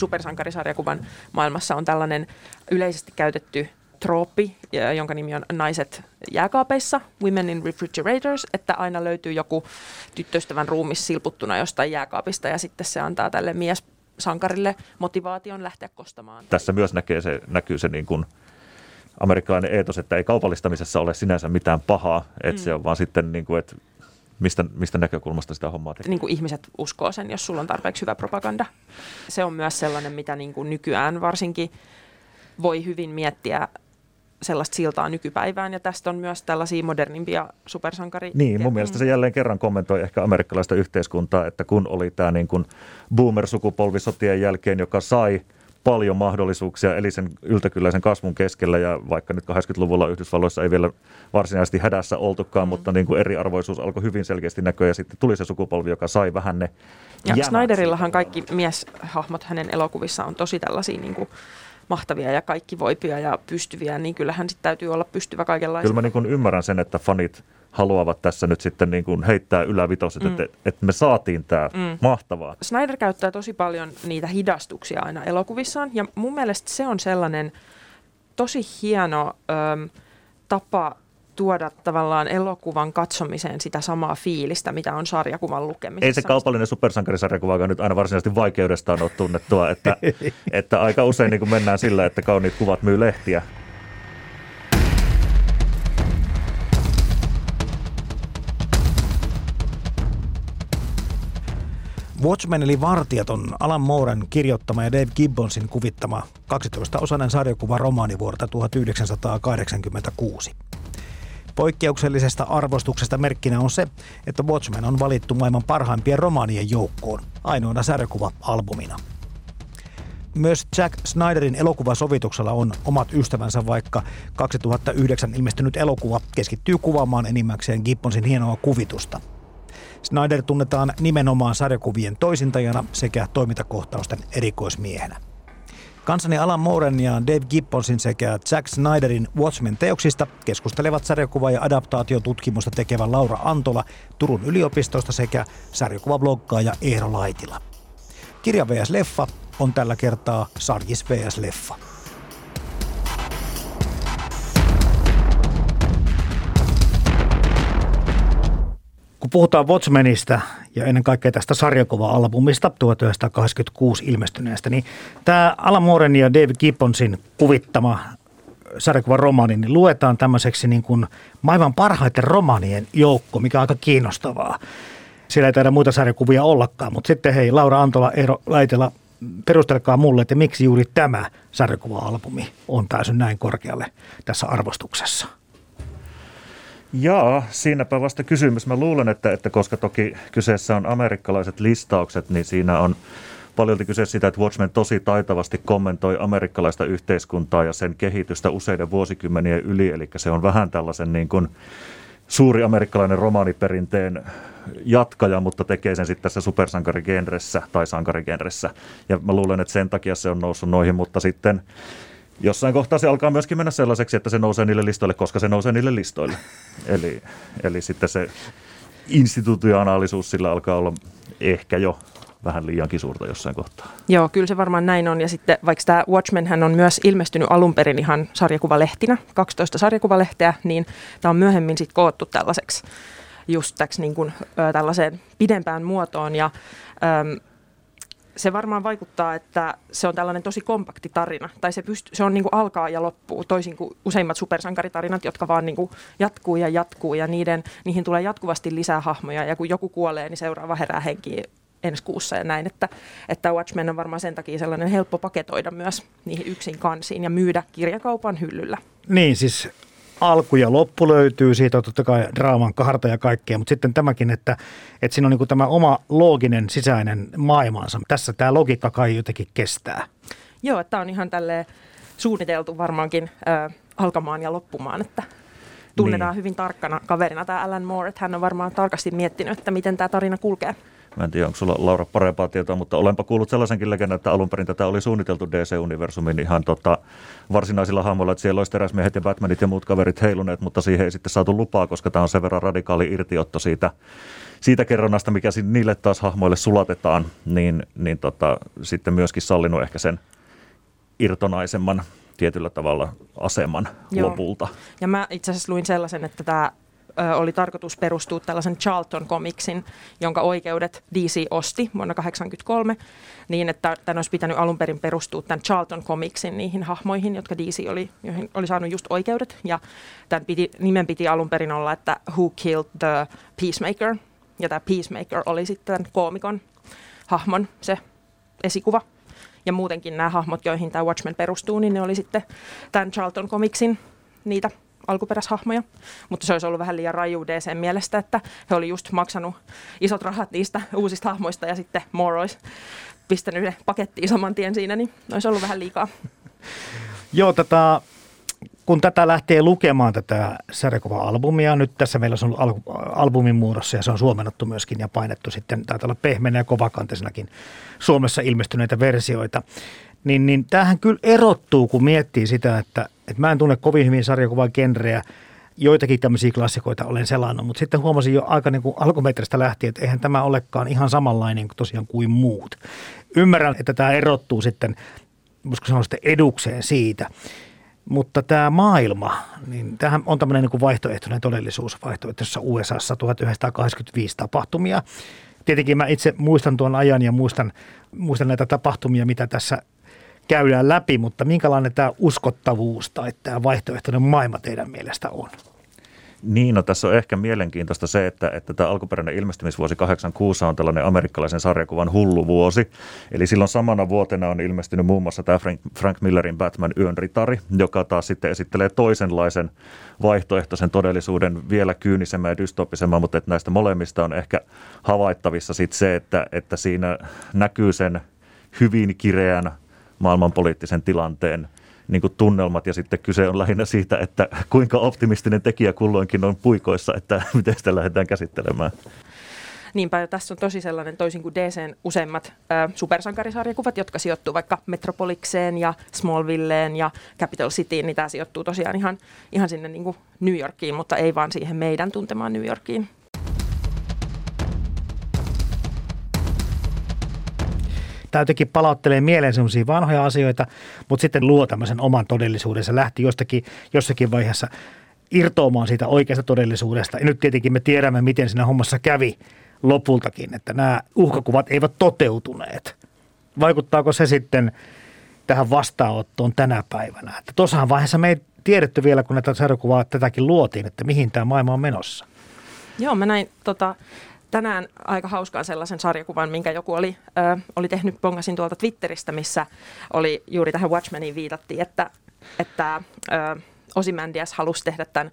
Supersankarisarjakuvan maailmassa on tällainen yleisesti käytetty trooppi, jonka nimi on naiset jääkaapeissa, women in refrigerators, että aina löytyy joku tyttöystävän ruumis silputtuna jostain jääkaapista ja sitten se antaa tälle mies sankarille motivaation lähteä kostamaan. Tässä myös näkee se, näkyy se niin kuin amerikkalainen eetos, että ei kaupallistamisessa ole sinänsä mitään pahaa, että mm. se on vaan sitten, niin kuin, että mistä, mistä näkökulmasta sitä hommaa tekee. niin kuin ihmiset uskoo sen, jos sulla on tarpeeksi hyvä propaganda. Se on myös sellainen, mitä niin kuin nykyään varsinkin voi hyvin miettiä sellaista siltaa nykypäivään, ja tästä on myös tällaisia modernimpia supersankari. Niin, mun mielestä se jälleen kerran kommentoi ehkä amerikkalaista yhteiskuntaa, että kun oli tämä niin kuin boomer-sukupolvi sotien jälkeen, joka sai paljon mahdollisuuksia, eli sen yltäkylläisen kasvun keskellä, ja vaikka nyt 80-luvulla Yhdysvalloissa ei vielä varsinaisesti hädässä oltukaan, mm. mutta niin kuin eriarvoisuus alkoi hyvin selkeästi näkyä, ja sitten tuli se sukupolvi, joka sai vähän ne Ja jämät Snyderillahan kaikki mieshahmot hänen elokuvissa on tosi tällaisia niin kuin mahtavia ja kaikki voipia ja pystyviä, niin kyllähän sitten täytyy olla pystyvä kaikenlaista. Kyllä mä niin kuin ymmärrän sen, että fanit haluavat tässä nyt sitten niin kuin heittää ylävitoset, mm. että, että me saatiin tämä mm. mahtavaa. Snyder käyttää tosi paljon niitä hidastuksia aina elokuvissaan, ja mun mielestä se on sellainen tosi hieno öm, tapa tuoda tavallaan elokuvan katsomiseen sitä samaa fiilistä, mitä on sarjakuvan lukemisessa. Ei se kaupallinen supersankarisarjakuvakaan nyt aina varsinaisesti vaikeudestaan ole tunnettua, että, että aika usein niin kuin mennään sillä, että kauniit kuvat myy lehtiä. Watchmen eli Vartijat on Alan Mooren kirjoittama ja Dave Gibbonsin kuvittama 12-osainen sarjakuva romaani vuodelta 1986. Poikkeuksellisesta arvostuksesta merkkinä on se, että Watchmen on valittu maailman parhaimpien romaanien joukkoon, ainoana sarjakuva-albumina. Myös Jack Snyderin elokuvasovituksella on omat ystävänsä, vaikka 2009 ilmestynyt elokuva keskittyy kuvaamaan enimmäkseen Gibbonsin hienoa kuvitusta. Snyder tunnetaan nimenomaan sarjakuvien toisintajana sekä toimintakohtausten erikoismiehenä. Kansani Alan Mooren ja Dave Gibbonsin sekä Jack Snyderin Watchmen-teoksista keskustelevat sarjakuva- ja adaptaatiotutkimusta tekevä Laura Antola Turun yliopistosta sekä sarjakuvabloggaaja Eero Laitila. Kirja vs. Leffa on tällä kertaa Sarjis vs. Leffa. Kun puhutaan Watchmenista ja ennen kaikkea tästä sarjakuva-albumista 1986 ilmestyneestä, niin tämä Alan Mooren ja David Gibbonsin kuvittama sarjakuvan romaani niin luetaan tämmöiseksi niin kuin maailman parhaiten romaanien joukko, mikä on aika kiinnostavaa. Siellä ei taida muita sarjakuvia ollakaan, mutta sitten hei, Laura Antola, Eero Laitela, perustelkaa mulle, että miksi juuri tämä sarjakuva-albumi on päässyt näin korkealle tässä arvostuksessa. Jaa, siinäpä vasta kysymys. Mä luulen, että, että koska toki kyseessä on amerikkalaiset listaukset, niin siinä on paljolti kyse siitä, että Watchmen tosi taitavasti kommentoi amerikkalaista yhteiskuntaa ja sen kehitystä useiden vuosikymmenien yli. Eli se on vähän tällaisen niin kuin suuri amerikkalainen romaaniperinteen jatkaja, mutta tekee sen sitten tässä supersankarigenressä tai sankarigenressä. Ja mä luulen, että sen takia se on noussut noihin, mutta sitten jossain kohtaa se alkaa myöskin mennä sellaiseksi, että se nousee niille listoille, koska se nousee niille listoille. Eli, eli sitten se institutionaalisuus sillä alkaa olla ehkä jo vähän liiankin suurta jossain kohtaa. Joo, kyllä se varmaan näin on. Ja sitten vaikka tämä Watchmen hän on myös ilmestynyt alun perin ihan sarjakuvalehtinä, 12 sarjakuvalehteä, niin tämä on myöhemmin sitten koottu tällaiseksi just täksi niin kuin, ö, tällaiseen pidempään muotoon. Ja ö, se varmaan vaikuttaa, että se on tällainen tosi kompakti tarina. Tai se, pyst- se on niin kuin alkaa ja loppuu, toisin kuin useimmat supersankaritarinat, jotka vaan niin kuin jatkuu ja jatkuu. Ja niiden, niihin tulee jatkuvasti lisää hahmoja. Ja kun joku kuolee, niin seuraava herää henkiin ensi kuussa ja näin. Että, että Watchmen on varmaan sen takia sellainen helppo paketoida myös niihin yksin kansiin ja myydä kirjakaupan hyllyllä. Niin, siis alku ja loppu löytyy, siitä on totta kai draaman kaarta ja kaikkea, mutta sitten tämäkin, että, että siinä on niin tämä oma looginen sisäinen maailmansa. Tässä tämä logiikka kai jotenkin kestää. Joo, tämä on ihan tälleen suunniteltu varmaankin ö, alkamaan ja loppumaan, että tunnetaan niin. hyvin tarkkana kaverina tämä Alan Moore, että hän on varmaan tarkasti miettinyt, että miten tämä tarina kulkee. Mä en tiedä, onko sulla Laura parempaa tietoa, mutta olenpa kuullut sellaisenkin legendan, että alun perin tätä oli suunniteltu DC-universumin ihan tota, varsinaisilla hahmoilla, että siellä olisi teräsmiehet ja Batmanit ja muut kaverit heiluneet, mutta siihen ei sitten saatu lupaa, koska tämä on sen verran radikaali irtiotto siitä, siitä kerronnasta, mikä niille taas hahmoille sulatetaan, niin, niin tota, sitten myöskin sallinut ehkä sen irtonaisemman tietyllä tavalla aseman Joo. lopulta. Ja mä itse asiassa luin sellaisen, että tämä oli tarkoitus perustua tällaisen Charlton komiksin, jonka oikeudet DC osti vuonna 1983, niin että tämän olisi pitänyt alun perin perustua tämän Charlton komiksin niihin hahmoihin, jotka DC oli, joihin oli saanut just oikeudet. Ja tämän piti, nimen piti alun perin olla, että Who Killed the Peacemaker, ja tämä Peacemaker oli sitten koomikon hahmon se esikuva. Ja muutenkin nämä hahmot, joihin tämä Watchmen perustuu, niin ne oli sitten tämän Charlton komiksin niitä alkuperäishahmoja, mutta se olisi ollut vähän liian raju DC mielestä, että he oli just maksanut isot rahat niistä uusista hahmoista ja sitten Moore olisi pistänyt yhden pakettiin saman tien siinä, niin olisi ollut vähän liikaa. Joo, tätä, kun tätä lähtee lukemaan tätä sarjakuva-albumia, nyt tässä meillä on albumin muodossa ja se on suomennettu myöskin ja painettu sitten, taitaa olla pehmeänä ja kovakanteisenakin Suomessa ilmestyneitä versioita, niin, niin tämähän kyllä erottuu, kun miettii sitä, että, että mä en tunne kovin hyvin sarjakuvan genreä, joitakin tämmöisiä klassikoita olen selannut, mutta sitten huomasin jo aika niin kuin alkumetristä lähtien, että eihän tämä olekaan ihan samanlainen tosiaan kuin muut. Ymmärrän, että tämä erottuu sitten, voisiko sanoa sitten edukseen siitä, mutta tämä maailma, niin tämähän on tämmöinen niin vaihtoehtoinen todellisuus vaihtoehtoisessa USAssa 1985 tapahtumia. Tietenkin mä itse muistan tuon ajan ja muistan, muistan näitä tapahtumia, mitä tässä käydään läpi, mutta minkälainen tämä uskottavuus tai tämä vaihtoehtoinen maailma teidän mielestä on? Niin, no tässä on ehkä mielenkiintoista se, että, että tämä alkuperäinen ilmestymisvuosi 86 on tällainen amerikkalaisen sarjakuvan hulluvuosi. Eli silloin samana vuotena on ilmestynyt muun muassa tämä Frank, Frank Millerin Batman Yön ritari, joka taas sitten esittelee toisenlaisen vaihtoehtoisen todellisuuden vielä kyynisemmän ja dystopisemman, mutta että näistä molemmista on ehkä havaittavissa sitten se, että, että siinä näkyy sen hyvin kireän maailmanpoliittisen tilanteen niin kuin tunnelmat ja sitten kyse on lähinnä siitä, että kuinka optimistinen tekijä kulloinkin on puikoissa, että miten sitä lähdetään käsittelemään. Niinpä tässä on tosi sellainen toisin kuin DCn useimmat ö, supersankarisarjakuvat, jotka sijoittuu vaikka Metropolikseen ja Smallvilleen ja Capital Cityin, niin tämä sijoittuu tosiaan ihan, ihan sinne niin kuin New Yorkiin, mutta ei vaan siihen meidän tuntemaan New Yorkiin. Tämä jotenkin palauttelee mieleen sellaisia vanhoja asioita, mutta sitten luo tämmöisen oman todellisuuden. Se lähti jostakin, jossakin vaiheessa irtoamaan siitä oikeasta todellisuudesta. Ja nyt tietenkin me tiedämme, miten siinä hommassa kävi lopultakin, että nämä uhkakuvat eivät toteutuneet. Vaikuttaako se sitten tähän vastaanottoon tänä päivänä? Että tuossahan vaiheessa me ei tiedetty vielä, kun näitä sarjakuvaa tätäkin luotiin, että mihin tämä maailma on menossa. Joo, mä näin tota, tänään aika hauskaan sellaisen sarjakuvan, minkä joku oli, ö, oli tehnyt, pongasin tuolta Twitteristä, missä oli juuri tähän Watchmeniin viitattiin, että, että ö, Osimändias halusi tehdä tämän,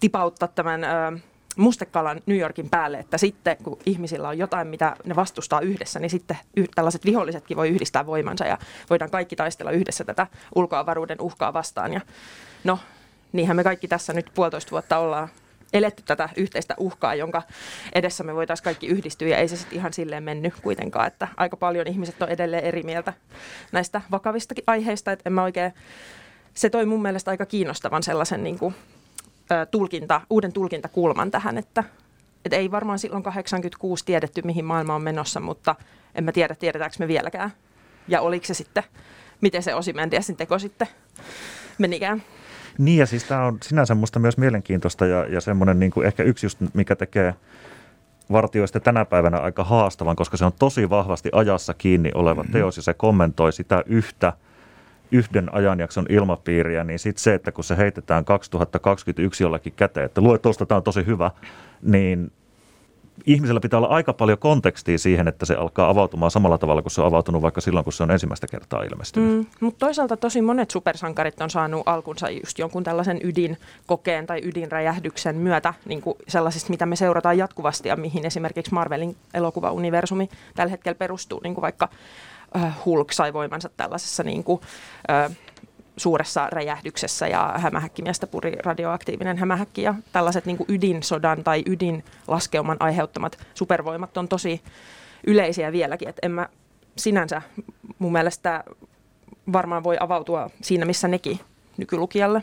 tipauttaa tämän ö, mustekalan New Yorkin päälle, että sitten kun ihmisillä on jotain, mitä ne vastustaa yhdessä, niin sitten y- tällaiset vihollisetkin voi yhdistää voimansa ja voidaan kaikki taistella yhdessä tätä ulkoavaruuden uhkaa vastaan. Ja no, niinhän me kaikki tässä nyt puolitoista vuotta ollaan eletty tätä yhteistä uhkaa, jonka edessä me voitaisiin kaikki yhdistyä, ja ei se sitten ihan silleen mennyt kuitenkaan, että aika paljon ihmiset on edelleen eri mieltä näistä vakavistakin aiheista, että en mä oikein, se toi mun mielestä aika kiinnostavan sellaisen niin kuin, tulkinta, uuden tulkintakulman tähän, että et ei varmaan silloin 86 tiedetty, mihin maailma on menossa, mutta en mä tiedä, tiedetäänkö me vieläkään. Ja oliko se sitten, miten se Osimendiesin teko sitten menikään. Niin ja siis tämä on sinänsä musta myös mielenkiintoista ja, ja semmoinen niin kuin ehkä yksi just, mikä tekee vartioista tänä päivänä aika haastavan, koska se on tosi vahvasti ajassa kiinni oleva mm-hmm. teos ja se kommentoi sitä yhtä yhden ajanjakson ilmapiiriä, niin sitten se, että kun se heitetään 2021 jollakin käteen, että lue tuosta, tämä on tosi hyvä, niin ihmisellä pitää olla aika paljon kontekstia siihen, että se alkaa avautumaan samalla tavalla kuin se on avautunut vaikka silloin, kun se on ensimmäistä kertaa ilmestynyt. Mm, mutta toisaalta tosi monet supersankarit on saanut alkunsa just jonkun tällaisen ydinkokeen tai ydinräjähdyksen myötä, niin kuin sellaisista, mitä me seurataan jatkuvasti ja mihin esimerkiksi Marvelin elokuvauniversumi tällä hetkellä perustuu, niin kuin vaikka äh, Hulk sai voimansa tällaisessa niin kuin, äh, suuressa räjähdyksessä ja hämähäkkimiestä puri radioaktiivinen hämähäkki ja tällaiset niin ydinsodan tai ydinlaskeuman aiheuttamat supervoimat on tosi yleisiä vieläkin, että en mä sinänsä mun mielestä varmaan voi avautua siinä, missä nekin nykylukijalle.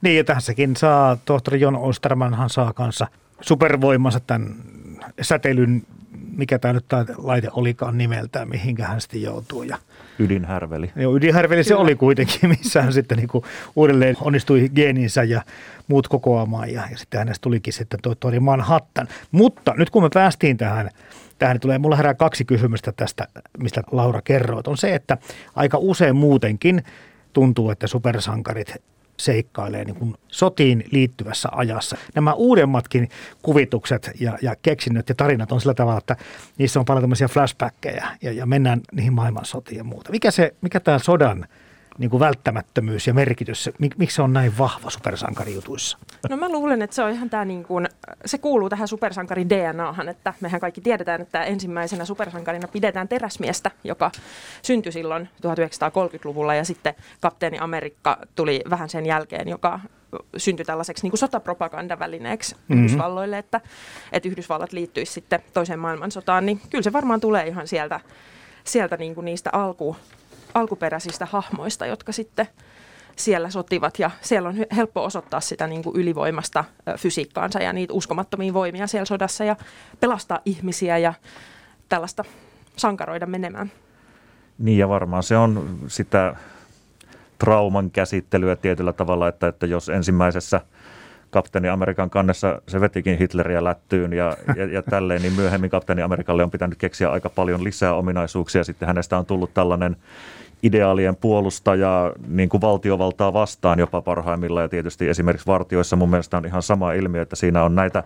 Niin ja tässäkin saa, tohtori Jon Ostermanhan saa kanssa supervoimansa tämän säteilyn, mikä tämä nyt tämä laite olikaan nimeltään, mihinkä hän sitten joutuu. Ja, Ydinhärveli. joo, ydinhärveli se oli kuitenkin, missä hän sitten niin kuin uudelleen onnistui geeninsä ja muut kokoamaan ja, ja sitten hänestä tulikin sitten tuo Tori Manhattan. Mutta nyt kun me päästiin tähän, tähän tulee, mulla herää kaksi kysymystä tästä, mistä Laura kerroit. On se, että aika usein muutenkin tuntuu, että supersankarit seikkailee niin kuin sotiin liittyvässä ajassa. Nämä uudemmatkin kuvitukset ja, ja keksinnöt ja tarinat on sillä tavalla, että niissä on paljon tämmöisiä flashbackkejä ja, ja mennään niihin maailmansotiin ja muuta. Mikä, se, mikä tämä sodan niin kuin välttämättömyys ja merkitys, mik, miksi se on näin vahva supersankarijutuissa? No mä luulen, että se on ihan tämä niin kuin, se kuuluu tähän supersankarin DNAhan, että mehän kaikki tiedetään, että ensimmäisenä supersankarina pidetään teräsmiestä, joka syntyi silloin 1930-luvulla ja sitten kapteeni Amerikka tuli vähän sen jälkeen, joka syntyi tällaiseksi niin kuin sotapropagandavälineeksi mm-hmm. Yhdysvalloille, että, että Yhdysvallat liittyisi sitten toiseen maailmansotaan, niin kyllä se varmaan tulee ihan sieltä, sieltä niin kuin niistä alku, alkuperäisistä hahmoista, jotka sitten siellä sotivat ja siellä on helppo osoittaa sitä niin kuin ylivoimasta fysiikkaansa ja niitä uskomattomia voimia siellä sodassa ja pelastaa ihmisiä ja tällaista sankaroida menemään. Niin ja varmaan se on sitä trauman käsittelyä tietyllä tavalla, että, että jos ensimmäisessä kapteeni Amerikan kannessa se vetikin Hitleriä lättyyn ja, ja, ja tälleen, niin myöhemmin kapteeni Amerikalle on pitänyt keksiä aika paljon lisää ominaisuuksia. Sitten hänestä on tullut tällainen ideaalien puolustaja niin kuin valtiovaltaa vastaan jopa parhaimmillaan. Ja tietysti esimerkiksi vartioissa mun mielestä on ihan sama ilmiö, että siinä on näitä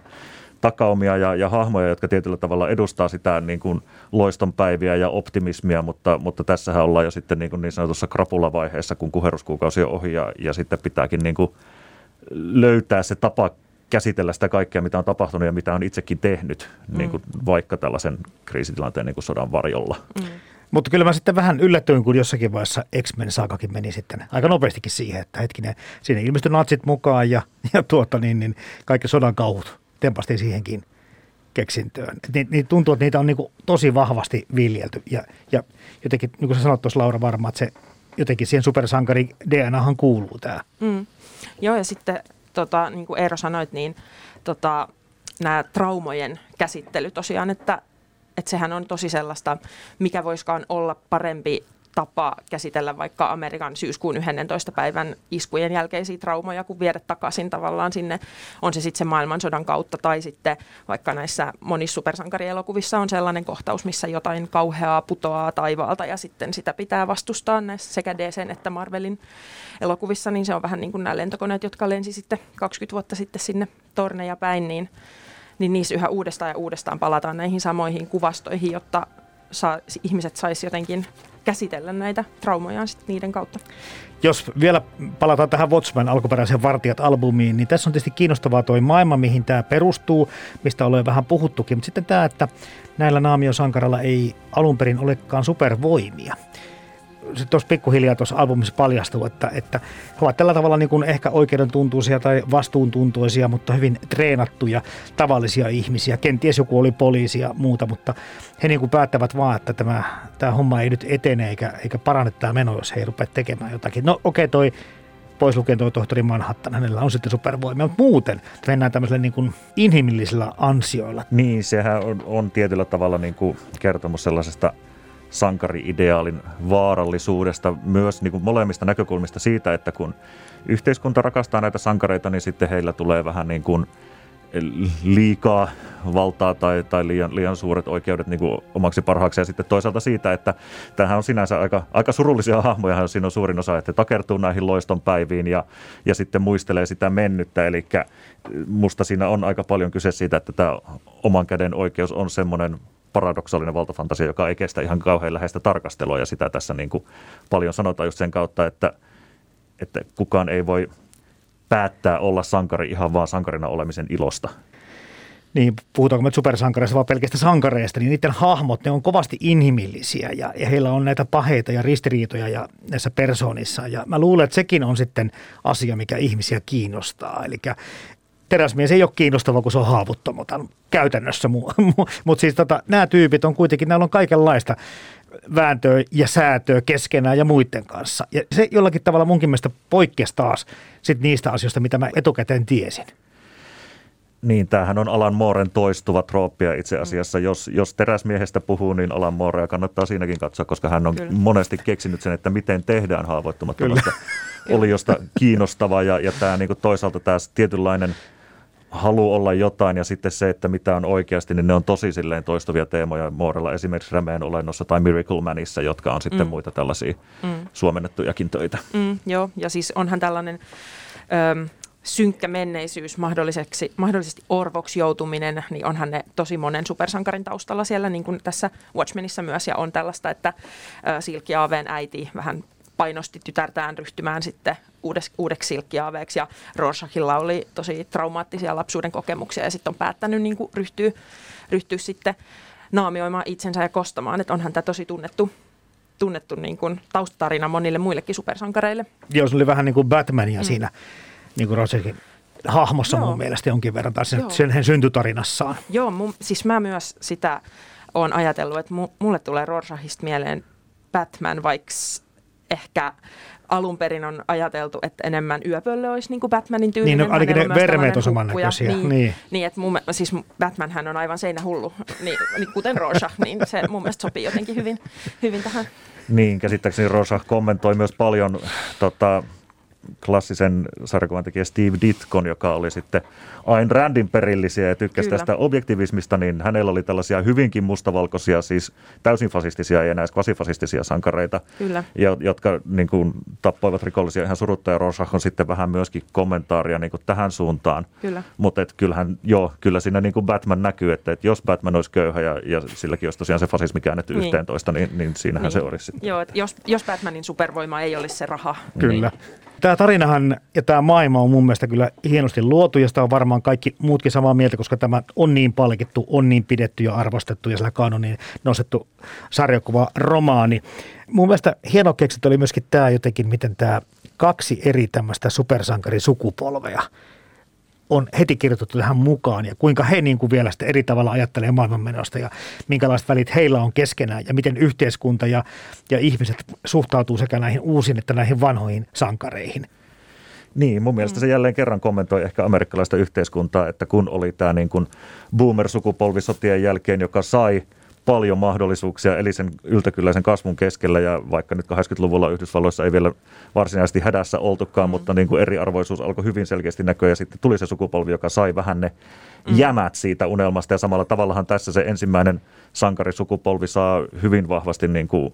takaumia ja, ja hahmoja, jotka tietyllä tavalla edustaa sitä niin kuin loistonpäiviä ja optimismia, mutta, mutta tässähän ollaan jo sitten niin, kuin niin sanotussa krapulavaiheessa, kun kuheruskuukausi on ohi ja, ja sitten pitääkin niin kuin löytää se tapa käsitellä sitä kaikkea, mitä on tapahtunut ja mitä on itsekin tehnyt, mm. niin kuin vaikka tällaisen kriisitilanteen niin kuin sodan varjolla. Mm. Mutta kyllä mä sitten vähän yllätyin, kun jossakin vaiheessa X-Men saakakin meni sitten aika nopeastikin siihen, että hetkinen, siinä ilmestyi natsit mukaan ja, ja tuota niin, niin kaikki sodan kauhut tempastiin siihenkin keksintöön. Ni, niin tuntuu, että niitä on niin kuin tosi vahvasti viljelty ja, ja jotenkin, niin kuin sä sanoit tuossa Laura varmaan, että se jotenkin siihen supersankari DNAhan kuuluu tämä. Mm. Joo ja sitten tota, niin kuin Eero sanoit, niin tota, nämä traumojen käsittely tosiaan, että että sehän on tosi sellaista, mikä voiskaan olla parempi tapa käsitellä vaikka Amerikan syyskuun 11. päivän iskujen jälkeisiä traumoja, kun viedä takaisin tavallaan sinne, on se sitten se maailmansodan kautta tai sitten vaikka näissä monissa supersankarielokuvissa on sellainen kohtaus, missä jotain kauheaa putoaa taivaalta ja sitten sitä pitää vastustaa näissä sekä DC että Marvelin elokuvissa, niin se on vähän niin kuin nämä lentokoneet, jotka lensi sitten 20 vuotta sitten sinne torneja päin, niin niin niissä yhä uudestaan ja uudestaan palataan näihin samoihin kuvastoihin, jotta saa, ihmiset saisi jotenkin käsitellä näitä traumoja sitten niiden kautta. Jos vielä palataan tähän Watchmen alkuperäisen Vartijat-albumiin, niin tässä on tietysti kiinnostavaa tuo maailma, mihin tämä perustuu, mistä ollaan vähän puhuttukin, mutta sitten tämä, että näillä naamiosankaralla ei alun perin olekaan supervoimia se tuossa pikkuhiljaa tuossa albumissa paljastuu, että, että he ovat tällä tavalla niin ehkä oikeuden tuntuisia tai vastuuntuntuisia, mutta hyvin treenattuja tavallisia ihmisiä. Kenties joku oli poliisi ja muuta, mutta he niin päättävät vaan, että tämä, tämä homma ei nyt etene eikä, eikä parane tämä meno, jos he ei rupea tekemään jotakin. No okei, okay, toi pois lukien tuo tohtori Manhattan, hänellä on sitten supervoimia, mutta muuten mennään tämmöisellä niin kuin inhimillisillä ansioilla. Niin, sehän on, on tietyllä tavalla niin kuin kertomus sellaisesta sankari-ideaalin vaarallisuudesta myös niin kuin molemmista näkökulmista siitä, että kun yhteiskunta rakastaa näitä sankareita, niin sitten heillä tulee vähän niin kuin liikaa valtaa tai, tai liian, liian suuret oikeudet niin kuin omaksi parhaaksi. Ja sitten toisaalta siitä, että tämähän on sinänsä aika, aika surullisia hahmoja, siinä on suurin osa, että takertuu näihin loiston päiviin ja, ja sitten muistelee sitä mennyttä. Eli musta siinä on aika paljon kyse siitä, että tämä oman käden oikeus on semmoinen paradoksaalinen valtafantasia, joka ei kestä ihan kauhean läheistä tarkastelua ja sitä tässä niin kuin paljon sanotaan just sen kautta, että, että kukaan ei voi päättää olla sankari ihan vaan sankarina olemisen ilosta. niin puhutaanko me supersankareista vai pelkästään sankareista, niin niiden hahmot, ne on kovasti inhimillisiä ja, ja heillä on näitä paheita ja ristiriitoja ja näissä persoonissa. Ja mä luulen, että sekin on sitten asia, mikä ihmisiä kiinnostaa. Eli teräsmies ei ole kiinnostava, kun se on haavoittamaton käytännössä. Mutta siis tota, nämä tyypit on kuitenkin, näillä on kaikenlaista vääntöä ja säätöä keskenään ja muiden kanssa. Ja se jollakin tavalla munkin mielestä poikkesi taas sit niistä asioista, mitä mä etukäteen tiesin. Niin, tämähän on Alan Mooren toistuva trooppia itse asiassa. Mm. Jos, jos teräsmiehestä puhuu, niin Alan Moorea kannattaa siinäkin katsoa, koska hän on Kyllä. monesti keksinyt sen, että miten tehdään haavoittumattomasta oliosta kiinnostava. Ja, ja tämä niin toisaalta tämä tietynlainen halu olla jotain ja sitten se, että mitä on oikeasti, niin ne on tosi silleen toistuvia teemoja Moorella esimerkiksi Rämeen olennossa tai Miracle Manissa, jotka on sitten mm. muita tällaisia mm. suomennettujakin töitä. Mm, joo, ja siis onhan tällainen... Öm, synkkä menneisyys, mahdolliseksi, mahdollisesti orvoksi joutuminen, niin onhan ne tosi monen supersankarin taustalla siellä, niin kuin tässä Watchmenissa myös, ja on tällaista, että Silkki Aaveen äiti vähän painosti tytärtään ryhtymään sitten uudeksi, uudeksi silkkiaaveeksi, ja Rorschachilla oli tosi traumaattisia lapsuuden kokemuksia, ja sitten on päättänyt niin kuin ryhtyä, ryhtyä sitten naamioimaan itsensä ja kostamaan, että onhan tämä tosi tunnettu tunnettu niin kuin taustatarina monille muillekin supersankareille. Joo, se oli vähän niin kuin Batmania mm. siinä niin kuin Rogerkin hahmossa Joo. mun mielestä jonkin verran, tai sen, sen syntytarinassaan. Joo, mun, siis mä myös sitä olen ajatellut, että mulle tulee Rorschachista mieleen Batman, vaikka ehkä alun perin on ajateltu, että enemmän yöpöllö olisi niin kuin Batmanin tyylinen. Niin, no, ainakin ne vermeet on samannäköisiä. Niin, niin. niin että mun, siis Batman hän on aivan seinähullu, niin, niin kuten Rorschach, niin se mun mielestä sopii jotenkin hyvin, hyvin tähän. Niin, käsittääkseni Rorschach kommentoi myös paljon tota, klassisen sarjakuvan tekijä Steve Ditkon, joka oli sitten Ayn Randin perillisiä ja tykkäsi Kyllä. tästä objektivismista, niin hänellä oli tällaisia hyvinkin mustavalkoisia, siis täysin fasistisia ja näistä kvasifasistisia sankareita, Kyllä. jotka niin kuin, tappoivat rikollisia ihan surutta ja Rorschach on sitten vähän myöskin kommentaaria niin kuin tähän suuntaan. Kyllä. Mutta et kyllähän, joo, kyllä siinä niin kuin Batman näkyy, että, että jos Batman olisi köyhä ja, ja silläkin olisi tosiaan se fasismi käännetty niin. yhteentoista, niin, niin siinähän niin. se olisi sitten. Joo, että jos, jos Batmanin supervoima ei olisi se raha. Kyllä. Niin Tämä tarinahan ja tämä maailma on mun mielestä kyllä hienosti luotu ja sitä on varmaan kaikki muutkin samaa mieltä, koska tämä on niin palkittu, on niin pidetty ja arvostettu ja sillä kanoniin nostettu sarjakuva romaani. Mun mielestä hieno keksitty oli myöskin tämä jotenkin, miten tämä kaksi eri tämmöistä supersankarisukupolvea – on heti kirjoitettu tähän mukaan ja kuinka he niin kuin vielä sitten eri tavalla ajattelee maailmanmenosta ja minkälaiset välit heillä on keskenään ja miten yhteiskunta ja, ja ihmiset suhtautuu sekä näihin uusiin että näihin vanhoihin sankareihin. Niin, mun mielestä se jälleen kerran kommentoi ehkä amerikkalaista yhteiskuntaa, että kun oli tämä niin kuin boomer-sukupolvi sotien jälkeen, joka sai – paljon mahdollisuuksia eli sen yltäkylläisen kasvun keskellä ja vaikka nyt 80-luvulla Yhdysvalloissa ei vielä varsinaisesti hädässä oltukaan, mm. mutta niin kuin eriarvoisuus alkoi hyvin selkeästi näkyä ja sitten tuli se sukupolvi, joka sai vähän ne mm. jämät siitä unelmasta ja samalla tavallahan tässä se ensimmäinen sankarisukupolvi saa hyvin vahvasti niin kuin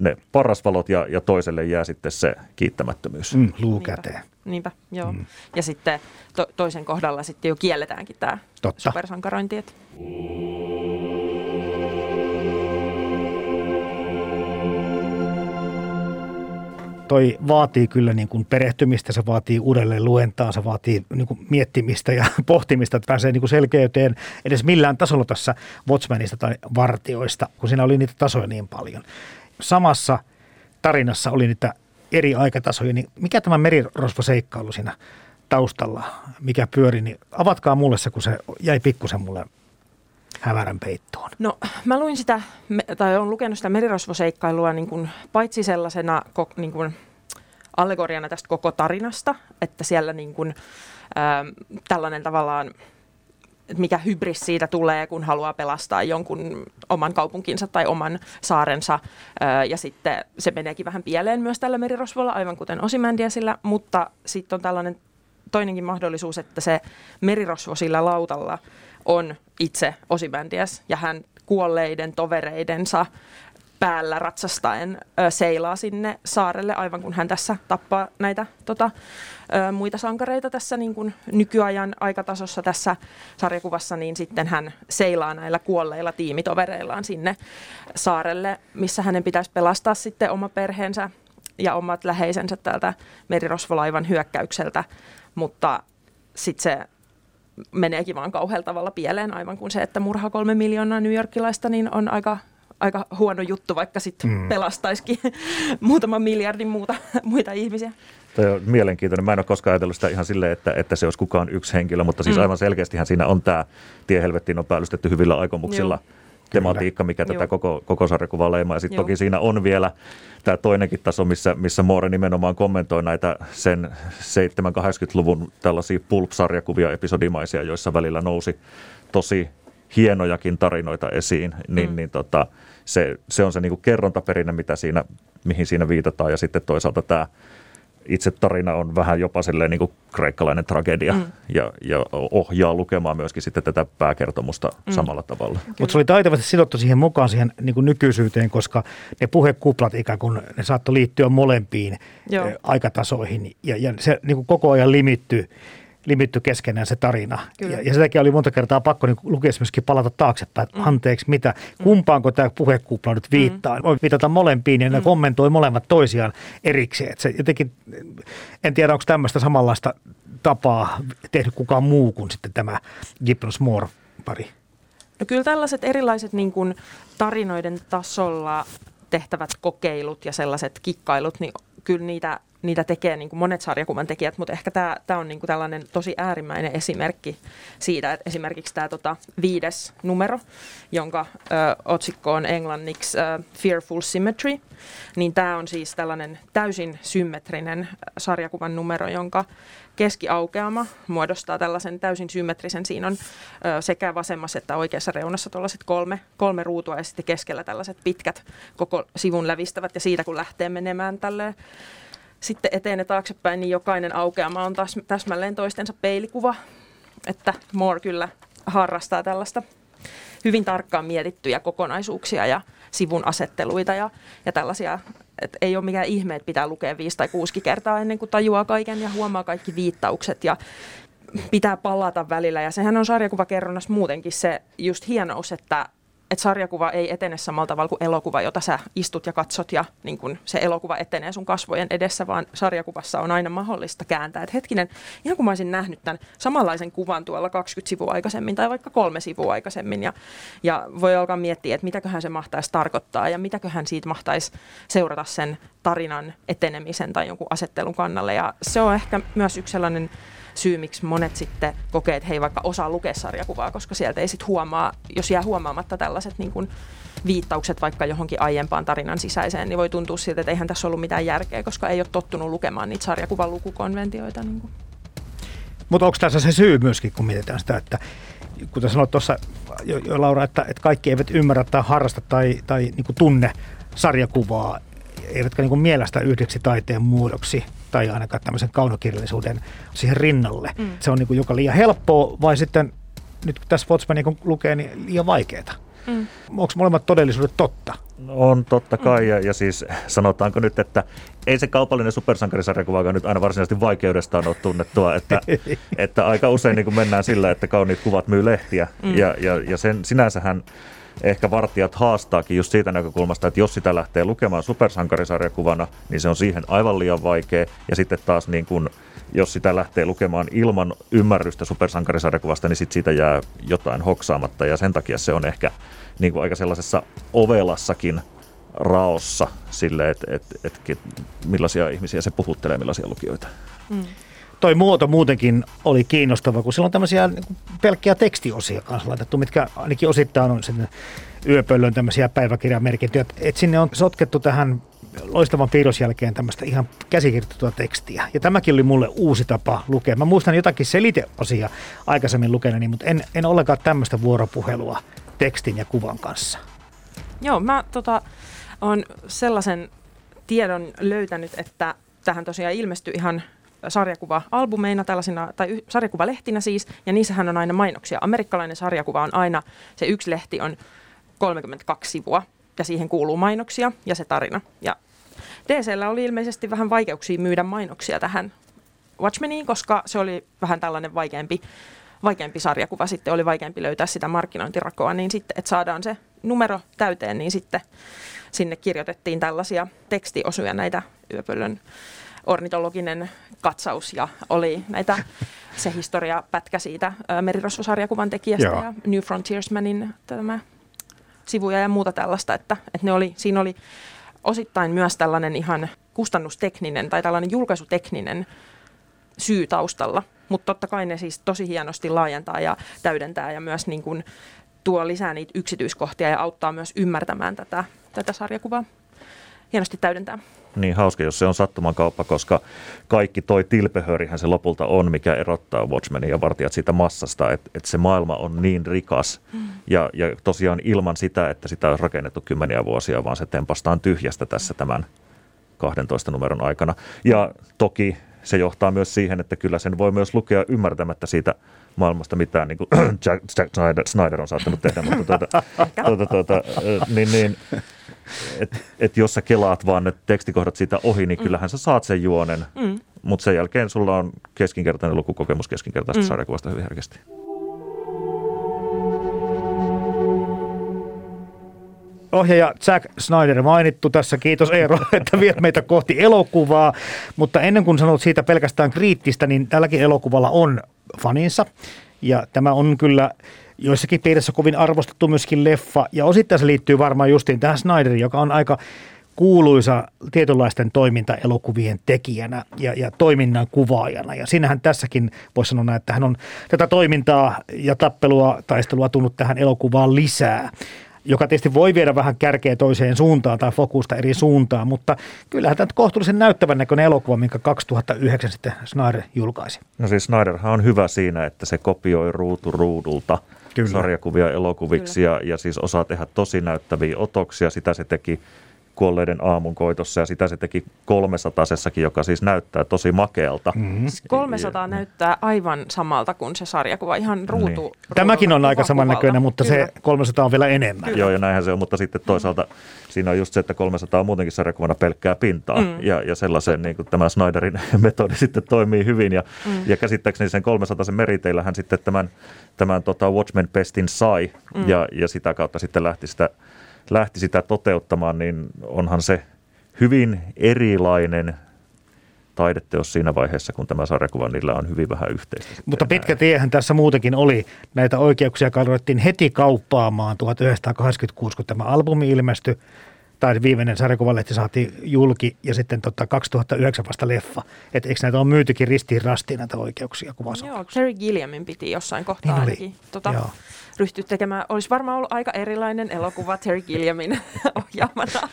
ne parasvalot ja, ja toiselle jää sitten se kiittämättömyys. Mm, luu käteen. Niinpä, joo. Mm. Ja sitten to, toisen kohdalla sitten jo kielletäänkin tämä supersankarointi. Että... toi vaatii kyllä niin kuin perehtymistä, se vaatii uudelleen luentaa, se vaatii niin kuin miettimistä ja pohtimista, että pääsee niin kuin selkeyteen edes millään tasolla tässä Watchmenista tai vartioista, kun siinä oli niitä tasoja niin paljon. Samassa tarinassa oli niitä eri aikatasoja, niin mikä tämä merirosvoseikkailu siinä taustalla, mikä pyöri, niin avatkaa mulle se, kun se jäi pikkusen mulle hämärän peittoon? No mä luin sitä, tai olen lukenut sitä merirosvoseikkailua niin kuin, paitsi sellaisena niin kuin, allegoriana tästä koko tarinasta, että siellä niin kuin, ää, tällainen tavallaan mikä hybris siitä tulee, kun haluaa pelastaa jonkun oman kaupunkinsa tai oman saarensa. Ja sitten se meneekin vähän pieleen myös tällä merirosvolla, aivan kuten Osimandiasilla, mutta sitten on tällainen toinenkin mahdollisuus, että se merirosvo sillä lautalla on itse Osibändias ja hän kuolleiden tovereidensa päällä ratsastaen ö, seilaa sinne saarelle, aivan kun hän tässä tappaa näitä tota, ö, muita sankareita tässä niin kuin nykyajan aikatasossa tässä sarjakuvassa, niin sitten hän seilaa näillä kuolleilla tiimitovereillaan sinne saarelle, missä hänen pitäisi pelastaa sitten oma perheensä ja omat läheisensä tältä merirosvolaivan hyökkäykseltä, mutta sitten se meneekin vaan kauhealla tavalla pieleen, aivan kuin se, että murha kolme miljoonaa New Yorkilaista, niin on aika aika huono juttu, vaikka sitten mm. pelastaisikin muutaman miljardin muuta, muita ihmisiä. Tämä on mielenkiintoinen. Mä en ole koskaan ajatellut sitä ihan silleen, että, että se olisi kukaan yksi henkilö, mutta siis mm. aivan selkeästihän siinä on tämä tiehelvettiin on päällystetty hyvillä aikomuksilla. Joo tematiikka, mikä Joo. tätä koko, koko sarjakuvaa leimaa. Ja sitten toki siinä on vielä tämä toinenkin taso, missä, missä Moore nimenomaan kommentoi näitä sen 7-80-luvun tällaisia pulp-sarjakuvia episodimaisia, joissa välillä nousi tosi hienojakin tarinoita esiin, niin, mm. niin tota, se, se on se niin kuin kerrontaperinne, mitä siinä, mihin siinä viitataan. Ja sitten toisaalta tämä itse tarina on vähän jopa silleen niin kuin kreikkalainen tragedia mm. ja, ja ohjaa lukemaan myöskin sitten tätä pääkertomusta mm. samalla tavalla. Mutta se oli taitavasti sidottu siihen mukaan siihen niin kuin nykyisyyteen, koska ne puhekuplat ikään kuin ne saattoi liittyä molempiin Joo. aikatasoihin ja, ja se niin kuin koko ajan limittyy limitty keskenään se tarina. Ja, ja sitäkin oli monta kertaa pakko niin lukea myöskin palata taaksepäin, että mm. anteeksi mitä, mm. kumpaanko tämä puhekupla nyt viittaa. Mm. Voi viitata molempiin ja ne mm. kommentoi molemmat toisiaan erikseen. Et se jotenkin, en tiedä onko tämmöistä samanlaista tapaa tehnyt kukaan muu kuin sitten tämä Gibbons Moore pari. No kyllä tällaiset erilaiset niin kuin tarinoiden tasolla tehtävät kokeilut ja sellaiset kikkailut, niin kyllä niitä niitä tekee niin kuin monet sarjakuvan tekijät, mutta ehkä tämä, tämä on niin kuin tällainen tosi äärimmäinen esimerkki siitä, että esimerkiksi tämä tota, viides numero, jonka ö, otsikko on englanniksi ö, Fearful Symmetry, niin tämä on siis tällainen täysin symmetrinen sarjakuvan numero, jonka keskiaukeama muodostaa tällaisen täysin symmetrisen. Siinä on ö, sekä vasemmassa että oikeassa reunassa tuollaiset kolme, kolme ruutua ja sitten keskellä tällaiset pitkät koko sivun lävistävät ja siitä kun lähtee menemään tälleen sitten eteen ja taaksepäin, niin jokainen aukeama on taas täsmälleen toistensa peilikuva. Että Moore kyllä harrastaa tällaista hyvin tarkkaan mietittyjä kokonaisuuksia ja sivun asetteluita ja, ja tällaisia, että ei ole mikään ihme, että pitää lukea viisi tai kuusi kertaa ennen kuin tajuaa kaiken ja huomaa kaikki viittaukset ja pitää palata välillä. Ja sehän on sarjakuvakerronnassa muutenkin se just hienous, että että sarjakuva ei etene samalla tavalla kuin elokuva, jota sä istut ja katsot ja niin kun se elokuva etenee sun kasvojen edessä, vaan sarjakuvassa on aina mahdollista kääntää. Et hetkinen, ihan kun mä olisin nähnyt tämän samanlaisen kuvan tuolla 20 sivua aikaisemmin tai vaikka kolme sivua aikaisemmin ja, ja voi alkaa miettiä, että mitäköhän se mahtaisi tarkoittaa ja mitäköhän siitä mahtaisi seurata sen tarinan etenemisen tai jonkun asettelun kannalle. Ja se on ehkä myös yksi sellainen syy, miksi monet sitten kokee, että he ei vaikka osaa lukea sarjakuvaa, koska sieltä ei sitten huomaa, jos jää huomaamatta tällaiset niin kuin viittaukset vaikka johonkin aiempaan tarinan sisäiseen, niin voi tuntua siltä, että eihän tässä ollut mitään järkeä, koska ei ole tottunut lukemaan niitä sarjakuvan lukukonventioita. Niin kuin. Mutta onko tässä se syy myöskin, kun mietitään sitä, että kuten sanoit tuossa jo, jo Laura, että, että kaikki eivät ymmärrä tai harrasta tai, tai niin tunne sarjakuvaa, eivätkä niin kuin mielestä yhdeksi taiteen muodoksi tai ainakaan tämmöisen kaunokirjallisuuden siihen rinnalle. Mm. Se on niin kuin joka liian helppoa vai sitten nyt kun tässä Watchmania kun lukee, niin liian vaikeaa. Mm. Onko molemmat todellisuudet totta? On totta kai, mm. ja, ja siis sanotaanko nyt, että ei se kaupallinen supersankarisarjakuva nyt aina varsinaisesti vaikeudestaan ole tunnettua, että, että aika usein niin kuin mennään sillä, että kauniit kuvat myy lehtiä, mm. ja, ja, ja sen sinänsähän ehkä vartijat haastaakin just siitä näkökulmasta, että jos sitä lähtee lukemaan supersankarisarjakuvana, niin se on siihen aivan liian vaikea. Ja sitten taas niin kun, jos sitä lähtee lukemaan ilman ymmärrystä supersankarisarjakuvasta, niin sitten siitä jää jotain hoksaamatta. Ja sen takia se on ehkä niin kuin aika sellaisessa ovelassakin raossa sille, että et, et, et, millaisia ihmisiä se puhuttelee, millaisia lukijoita. Mm toi muoto muutenkin oli kiinnostava, kun sillä on tämmöisiä niin pelkkiä tekstiosia kanssa laitettu, mitkä ainakin osittain on sinne yöpöllön tämmöisiä päiväkirjamerkintöjä. Että sinne on sotkettu tähän loistavan piirrosjälkeen tämmöistä ihan käsikirjoitettua tekstiä. Ja tämäkin oli mulle uusi tapa lukea. Mä muistan jotakin seliteosia aikaisemmin lukeneeni, mutta en, en ollenkaan tämmöistä vuoropuhelua tekstin ja kuvan kanssa. Joo, mä tota, on sellaisen tiedon löytänyt, että tähän tosiaan ilmestyi ihan sarjakuva-albumeina, tällaisina, tai sarjakuvalehtinä siis, ja niissähän on aina mainoksia. Amerikkalainen sarjakuva on aina, se yksi lehti on 32 sivua, ja siihen kuuluu mainoksia ja se tarina. Ja DCllä oli ilmeisesti vähän vaikeuksia myydä mainoksia tähän Watchmeniin, koska se oli vähän tällainen vaikeampi, vaikeampi sarjakuva, sitten oli vaikeampi löytää sitä markkinointirakoa, niin sitten, että saadaan se numero täyteen, niin sitten sinne kirjoitettiin tällaisia tekstiosuja näitä yöpöllön ornitologinen katsaus ja oli näitä se historiapätkä siitä merirosvosarjakuvan tekijästä Joo. ja New Frontiersmanin tämä sivuja ja muuta tällaista, että, että ne oli, siinä oli osittain myös tällainen ihan kustannustekninen tai tällainen julkaisutekninen syy taustalla, mutta totta kai ne siis tosi hienosti laajentaa ja täydentää ja myös niin kuin tuo lisää niitä yksityiskohtia ja auttaa myös ymmärtämään tätä, tätä sarjakuvaa. Hienosti täydentää. Niin hauska, jos se on sattuman kauppa, koska kaikki toi tilpehörihän se lopulta on, mikä erottaa Watchmenin ja vartijat siitä massasta, että, että se maailma on niin rikas mm. ja, ja tosiaan ilman sitä, että sitä on rakennettu kymmeniä vuosia, vaan se tempastaan tyhjästä tässä tämän 12 numeron aikana. Ja toki se johtaa myös siihen, että kyllä sen voi myös lukea ymmärtämättä siitä maailmasta mitään, niin kuin Jack, Jack Snyder, Snyder on saattanut tehdä, mutta tuota, tuota, tuota, niin, niin, että et jos sä kelaat vaan ne tekstikohdat siitä ohi, niin mm. kyllähän sä saat sen juonen, mm. mutta sen jälkeen sulla on keskinkertainen lukukokemus keskinkertaista mm. sarjakuvasta hyvin herkästi. ohjaaja Zack Snyder mainittu tässä. Kiitos Eero, että viet meitä kohti elokuvaa. Mutta ennen kuin sanot siitä pelkästään kriittistä, niin tälläkin elokuvalla on faninsa. Ja tämä on kyllä joissakin piirissä kovin arvostettu myöskin leffa. Ja osittain se liittyy varmaan justiin tähän Snyderiin, joka on aika kuuluisa tietynlaisten toimintaelokuvien tekijänä ja, ja toiminnan kuvaajana. Ja sinähän tässäkin voisi sanoa, että hän on tätä toimintaa ja tappelua, taistelua tunnut tähän elokuvaan lisää joka tietysti voi viedä vähän kärkeä toiseen suuntaan tai fokusta eri suuntaan, mutta kyllähän tämä kohtuullisen näyttävän näköinen elokuva, minkä 2009 sitten Snyder julkaisi. No siis Snyderhan on hyvä siinä, että se kopioi ruutu ruudulta Kyllä. sarjakuvia elokuviksi ja, ja siis osaa tehdä tosi näyttäviä otoksia. Sitä se teki kuolleiden aamun koitossa ja sitä se teki 300 joka siis näyttää tosi makealta. Mm-hmm. 300 ja, näyttää aivan samalta kuin se sarjakuva, ihan ruutu. Niin. Tämäkin on aika samannäköinen, mutta Kyllä. se 300 on vielä enemmän. Kyllä. Joo ja näinhän se on, mutta sitten toisaalta mm. siinä on just se, että 300 on muutenkin sarjakuvana pelkkää pintaa mm. ja, ja sellaisen niin kuin tämä Snyderin metodi sitten toimii hyvin ja, mm. ja käsittääkseni sen 300 sen meriteillähän sitten tämän, tämän tota Watchmen Pestin sai mm. ja, ja sitä kautta sitten lähti sitä lähti sitä toteuttamaan, niin onhan se hyvin erilainen taideteos siinä vaiheessa, kun tämä sarjakuva niillä on hyvin vähän yhteistä. Mutta pitkä tiehän tässä muutenkin oli. Näitä oikeuksia ruvettiin heti kauppaamaan 1986, kun tämä albumi ilmestyi tai viimeinen sarjakuvalehti saatiin julki ja sitten tota 2009 vasta leffa. Et eikö näitä ole myytykin ristiin rastiin näitä oikeuksia kuvassa? Joo, Terry Gilliamin piti jossain kohtaa niin ainakin tota, ryhtyä tekemään. Olisi varmaan ollut aika erilainen elokuva Terry Gilliamin ohjaamana.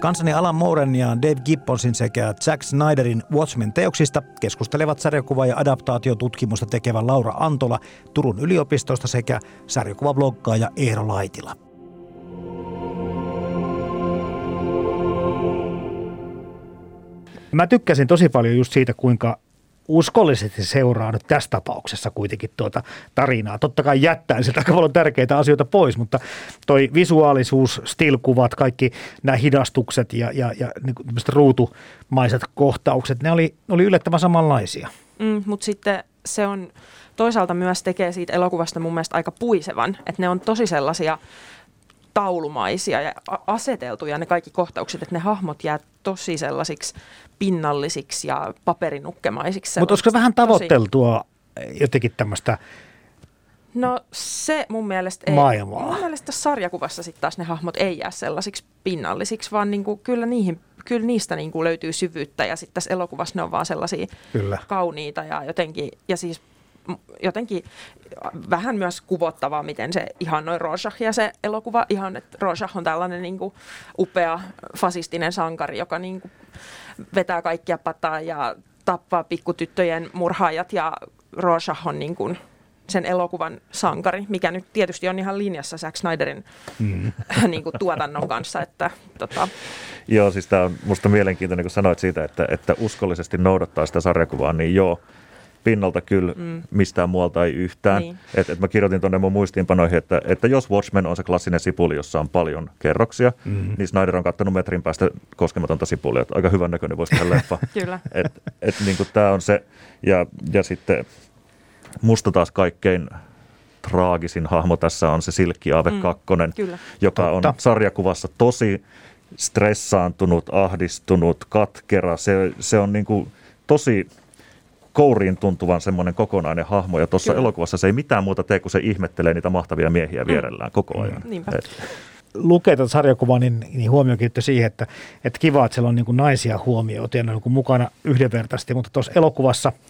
Kansani Alan Mooren ja Dave Gibbonsin sekä Zack Snyderin Watchmen-teoksista keskustelevat sarjakuva- ja adaptaatiotutkimusta tekevä Laura Antola Turun yliopistosta sekä sarjakuvabloggaaja Eero Laitila. Mä tykkäsin tosi paljon just siitä, kuinka uskollisesti seuraa nyt tässä tapauksessa kuitenkin tuota tarinaa. Totta kai jättää sieltä aika paljon tärkeitä asioita pois, mutta toi visuaalisuus, stilkuvat, kaikki nämä hidastukset ja, ja, ja niin ruutumaiset kohtaukset, ne oli, oli yllättävän samanlaisia. Mm, mutta sitten se on toisaalta myös tekee siitä elokuvasta mun mielestä aika puisevan, että ne on tosi sellaisia taulumaisia ja aseteltuja ne kaikki kohtaukset, että ne hahmot jää tosi sellaisiksi pinnallisiksi ja paperinukkemaisiksi. Mutta olisiko vähän tavoitteltua tosi... jotenkin tämmöistä No se mun mielestä ei. Maailmaa. Mun mielestä sarjakuvassa sitten taas ne hahmot ei jää sellaisiksi pinnallisiksi, vaan niinku, kyllä, niihin, kyllä niistä niinku löytyy syvyyttä ja sitten tässä elokuvassa ne on vaan sellaisia kyllä. kauniita ja jotenkin, ja siis jotenkin vähän myös kuvottavaa, miten se ihan noin ja se elokuva, ihan että Rorschach on tällainen niin kuin upea fasistinen sankari, joka niin kuin vetää kaikkia pataa ja tappaa pikkutyttöjen murhaajat ja Rorschach on niin kuin sen elokuvan sankari, mikä nyt tietysti on ihan linjassa Zack Snyderin mm. niin kuin, tuotannon kanssa. Että, tota. Joo, siis tämä on minusta mielenkiintoinen, kun sanoit siitä, että, että uskollisesti noudattaa sitä sarjakuvaa, niin joo, pinnalta kyllä mm. mistään muualta ei yhtään. Niin. Et, et mä kirjoitin tuonne mun muistiinpanoihin, että, että jos Watchmen on se klassinen sipuli, jossa on paljon kerroksia, mm. niin Snyder on kattanut metrin päästä koskematonta sipulia. Aika hyvän näköinen voisi tehdä leffa. kyllä. Et, et, niin tämä on se, ja, ja sitten musta taas kaikkein traagisin hahmo tässä on se Silkkiaave mm, 2, kyllä. joka Totta. on sarjakuvassa tosi stressaantunut, ahdistunut, katkera. Se, se on niin kuin tosi kouriin tuntuvan semmoinen kokonainen hahmo. Ja tuossa elokuvassa se ei mitään muuta tee, kuin se ihmettelee niitä mahtavia miehiä mm. vierellään koko ajan. Mm, niinpä. Et, lukee tätä sarjakuvaa, niin, niin huomio kiinnittyi siihen, että, että kiva, että siellä on niin kuin naisia huomioitu ja ne on niin mukana yhdenvertaisesti, mutta tuossa elokuvassa –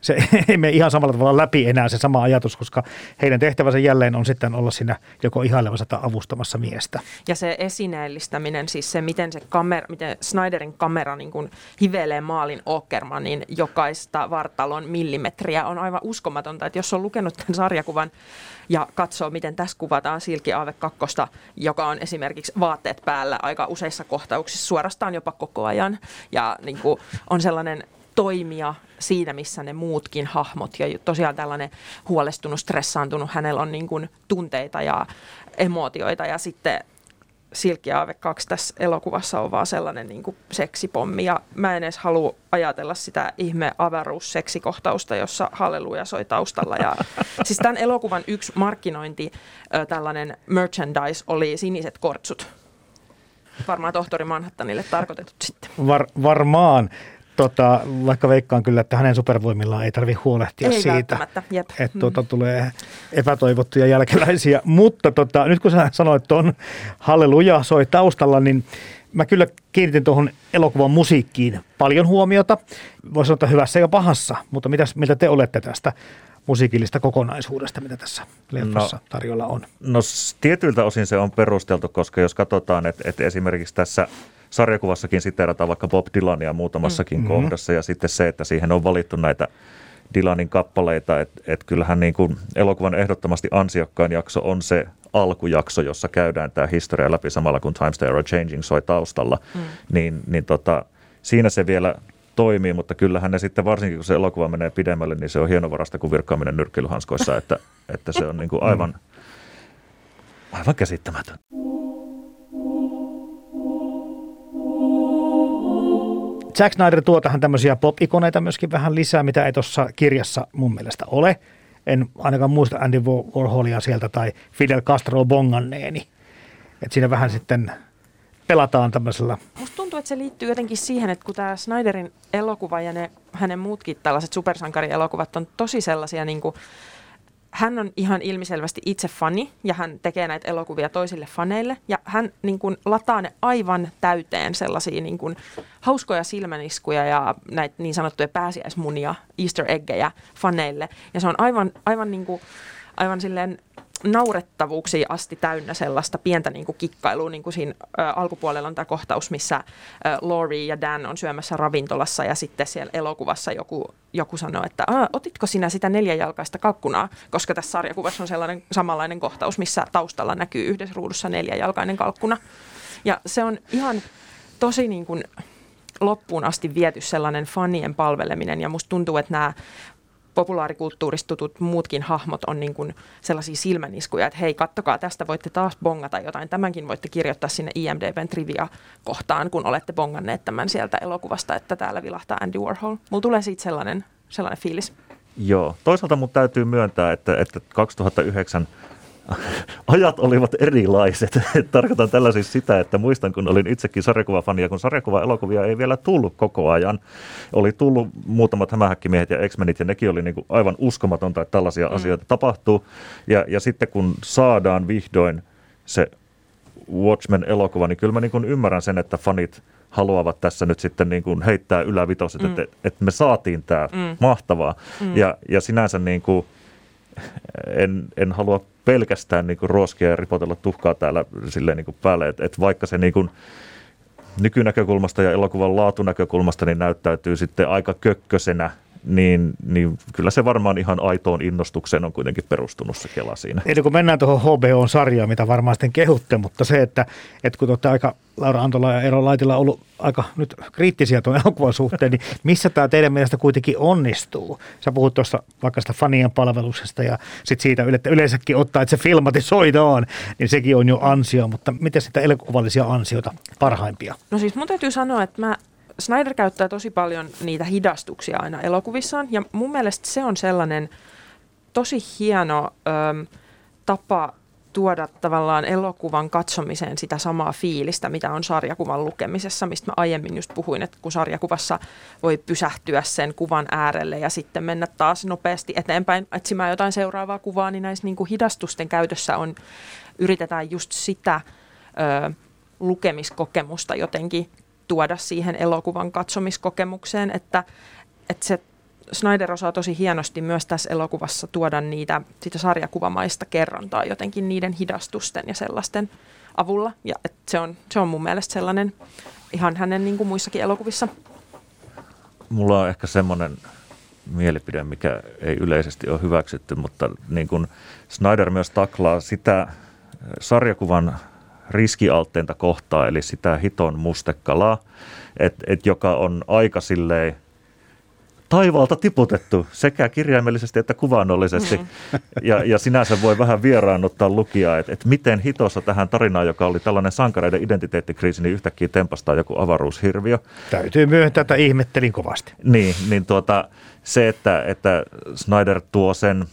se ei mene ihan samalla tavalla läpi enää se sama ajatus, koska heidän tehtävänsä jälleen on sitten olla siinä joko ihailevassa tai avustamassa miestä. Ja se esineellistäminen, siis se miten se kamera, miten Snyderin kamera niin kuin hivelee maalin Åkermanin jokaista vartalon millimetriä on aivan uskomatonta, että jos on lukenut tämän sarjakuvan ja katsoo, miten tässä kuvataan Silki Aave 2, joka on esimerkiksi vaatteet päällä aika useissa kohtauksissa suorastaan jopa koko ajan ja niin kuin on sellainen toimia siinä, missä ne muutkin hahmot. Ja tosiaan tällainen huolestunut, stressaantunut, hänellä on niin kuin tunteita ja emootioita ja sitten Silkkiaave 2 tässä elokuvassa on vaan sellainen niin kuin seksipommi. Ja mä en edes halua ajatella sitä ihme avaruusseksikohtausta, jossa Halleluja soi taustalla. Ja, siis tämän elokuvan yksi markkinointi, tällainen merchandise, oli siniset kortsut. Varmaan tohtori Manhattanille tarkoitetut sitten. Var, varmaan tota, vaikka veikkaan kyllä, että hänen supervoimillaan ei tarvitse huolehtia ei siitä, Jep. että tuota, tulee epätoivottuja jälkeläisiä. Mutta tota, nyt kun sä sanoit tuon Halleluja soi taustalla, niin mä kyllä kiinnitin tuohon elokuvan musiikkiin paljon huomiota. Voisi sanoa, hyvässä ja pahassa, mutta mitäs, mitä te olette tästä musiikillista kokonaisuudesta, mitä tässä leffassa no, tarjolla on? No tietyiltä osin se on perusteltu, koska jos katsotaan, että, että esimerkiksi tässä – sarjakuvassakin siteerataan vaikka Bob Dylania muutamassakin mm-hmm. kohdassa ja sitten se, että siihen on valittu näitä Dylanin kappaleita, että et kyllähän niin kuin elokuvan ehdottomasti ansiokkain jakso on se alkujakso, jossa käydään tämä historia läpi samalla kun Times They Are Changing soi taustalla, mm. niin, niin tota, siinä se vielä toimii, mutta kyllähän ne sitten varsinkin kun se elokuva menee pidemmälle, niin se on hienovarasta kuin virkkaaminen nyrkkeilyhanskoissa, että, että se on niin kuin aivan, aivan käsittämätön. Zack Snyder tuo tähän tämmöisiä pop-ikoneita myöskin vähän lisää, mitä ei tuossa kirjassa mun mielestä ole. En ainakaan muista Andy Warholia sieltä tai Fidel Castro bonganneeni. Että siinä vähän sitten pelataan tämmöisellä. Musta tuntuu, että se liittyy jotenkin siihen, että kun tämä Snyderin elokuva ja ne hänen muutkin tällaiset supersankarielokuvat on tosi sellaisia niin kuin hän on ihan ilmiselvästi itse fani ja hän tekee näitä elokuvia toisille faneille ja hän niin kuin, lataa ne aivan täyteen sellaisia niin kuin, hauskoja silmäniskuja ja näitä niin sanottuja pääsiäismunia, easter eggejä faneille. Ja se on aivan, aivan, niin kuin, aivan silleen naurettavuuksiin asti täynnä sellaista pientä niin kuin kikkailua, niin kuin siinä ä, alkupuolella on tämä kohtaus, missä ä, Laurie ja Dan on syömässä ravintolassa ja sitten siellä elokuvassa joku, joku sanoo, että otitko sinä sitä neljäjalkaista kalkkunaa, koska tässä sarjakuvassa on sellainen samanlainen kohtaus, missä taustalla näkyy yhdessä ruudussa neljäjalkainen kalkkuna. Ja se on ihan tosi niin kuin loppuun asti viety sellainen fanien palveleminen ja musta tuntuu, että nämä populaarikulttuurista tutut muutkin hahmot on niin kuin sellaisia silmäniskuja, että hei, kattokaa, tästä voitte taas bongata jotain. Tämänkin voitte kirjoittaa sinne IMDBn trivia-kohtaan, kun olette bonganneet tämän sieltä elokuvasta, että täällä vilahtaa Andy Warhol. Mulla tulee siitä sellainen, sellainen fiilis. Joo, toisaalta mun täytyy myöntää, että, että 2009 ajat olivat erilaiset. Tarkoitan tällä siis sitä, että muistan, kun olin itsekin sarjakuvafani, ja kun sarjakuva-elokuvia ei vielä tullut koko ajan. Oli tullut muutamat hämähäkkimiehet ja X-Menit, ja nekin oli niin kuin aivan uskomatonta, että tällaisia mm. asioita tapahtuu. Ja, ja sitten kun saadaan vihdoin se Watchmen-elokuva, niin kyllä mä niin kuin ymmärrän sen, että fanit haluavat tässä nyt sitten niin kuin heittää ylävitoset, mm. että, että me saatiin tämä mm. mahtavaa. Mm. Ja, ja sinänsä niin kuin, en, en halua pelkästään niin kuin ruoskia ja ripotella tuhkaa täällä silleen niin kuin päälle, että, että vaikka se niin kuin nykynäkökulmasta ja elokuvan laatunäkökulmasta niin näyttäytyy sitten aika kökkösenä niin, niin kyllä se varmaan ihan aitoon innostukseen on kuitenkin perustunut se Kela siinä. Eli kun mennään tuohon HBO-sarjaan, mitä varmaan sitten kehutte, mutta se, että, että kun olette aika, Laura Antola ja Eero Laitila ollut aika nyt kriittisiä tuon elokuvan suhteen, niin missä tämä teidän mielestä kuitenkin onnistuu? Sä puhut tuossa vaikka sitä fanien palveluksesta ja sitten siitä että yleensäkin ottaa, että se filmatisoidaan, niin sekin on jo ansio, mutta miten sitä elokuvallisia ansioita parhaimpia? No siis mun täytyy sanoa, että mä Snyder käyttää tosi paljon niitä hidastuksia aina elokuvissaan, ja mun mielestä se on sellainen tosi hieno ö, tapa tuoda tavallaan elokuvan katsomiseen sitä samaa fiilistä, mitä on sarjakuvan lukemisessa, mistä mä aiemmin just puhuin, että kun sarjakuvassa voi pysähtyä sen kuvan äärelle ja sitten mennä taas nopeasti eteenpäin etsimään jotain seuraavaa kuvaa, niin näissä niin kuin hidastusten käytössä on, yritetään just sitä ö, lukemiskokemusta jotenkin tuoda siihen elokuvan katsomiskokemukseen, että, että se Snyder osaa tosi hienosti myös tässä elokuvassa tuoda niitä sitä sarjakuvamaista kerrontaa jotenkin niiden hidastusten ja sellaisten avulla. Ja et se, on, se on mun mielestä sellainen ihan hänen niin kuin muissakin elokuvissa. Mulla on ehkä semmoinen mielipide, mikä ei yleisesti ole hyväksytty, mutta niin kuin Snyder myös taklaa sitä sarjakuvan riskialtteinta kohtaa, eli sitä hiton mustekalaa, että et joka on aika silleen – taivaalta tiputettu sekä kirjaimellisesti että kuvaannollisesti. Mm. Ja, ja sinänsä voi vähän vieraannuttaa lukijaa, että, että miten hitossa tähän tarinaan, joka oli tällainen sankareiden identiteettikriisi, niin yhtäkkiä tempastaa joku avaruushirviö. Täytyy myöntää, että ihmettelin kovasti. Niin, niin tuota, se, että, että Snyder tuo sen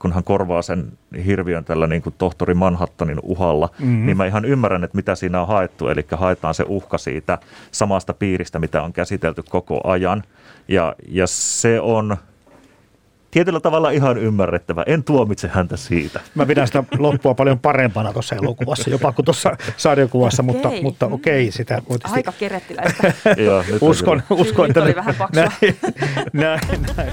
kun hän korvaa sen hirviön tällä niin kuin tohtori Manhattanin uhalla, mm-hmm. niin mä ihan ymmärrän, että mitä siinä on haettu. Eli haetaan se uhka siitä samasta piiristä, mitä on käsitelty koko ajan. Ja, ja se on tietyllä tavalla ihan ymmärrettävä. En tuomitse häntä siitä. Mä pidän sitä loppua paljon parempana tuossa elokuvassa, jopa kuin tuossa sarjakuvassa, okay. mutta, mutta okei, okay, sitä tietysti... Aika kerettiläistä. Joo, uskon, uskon, että... oli vähän paksua. Näin, näin, näin.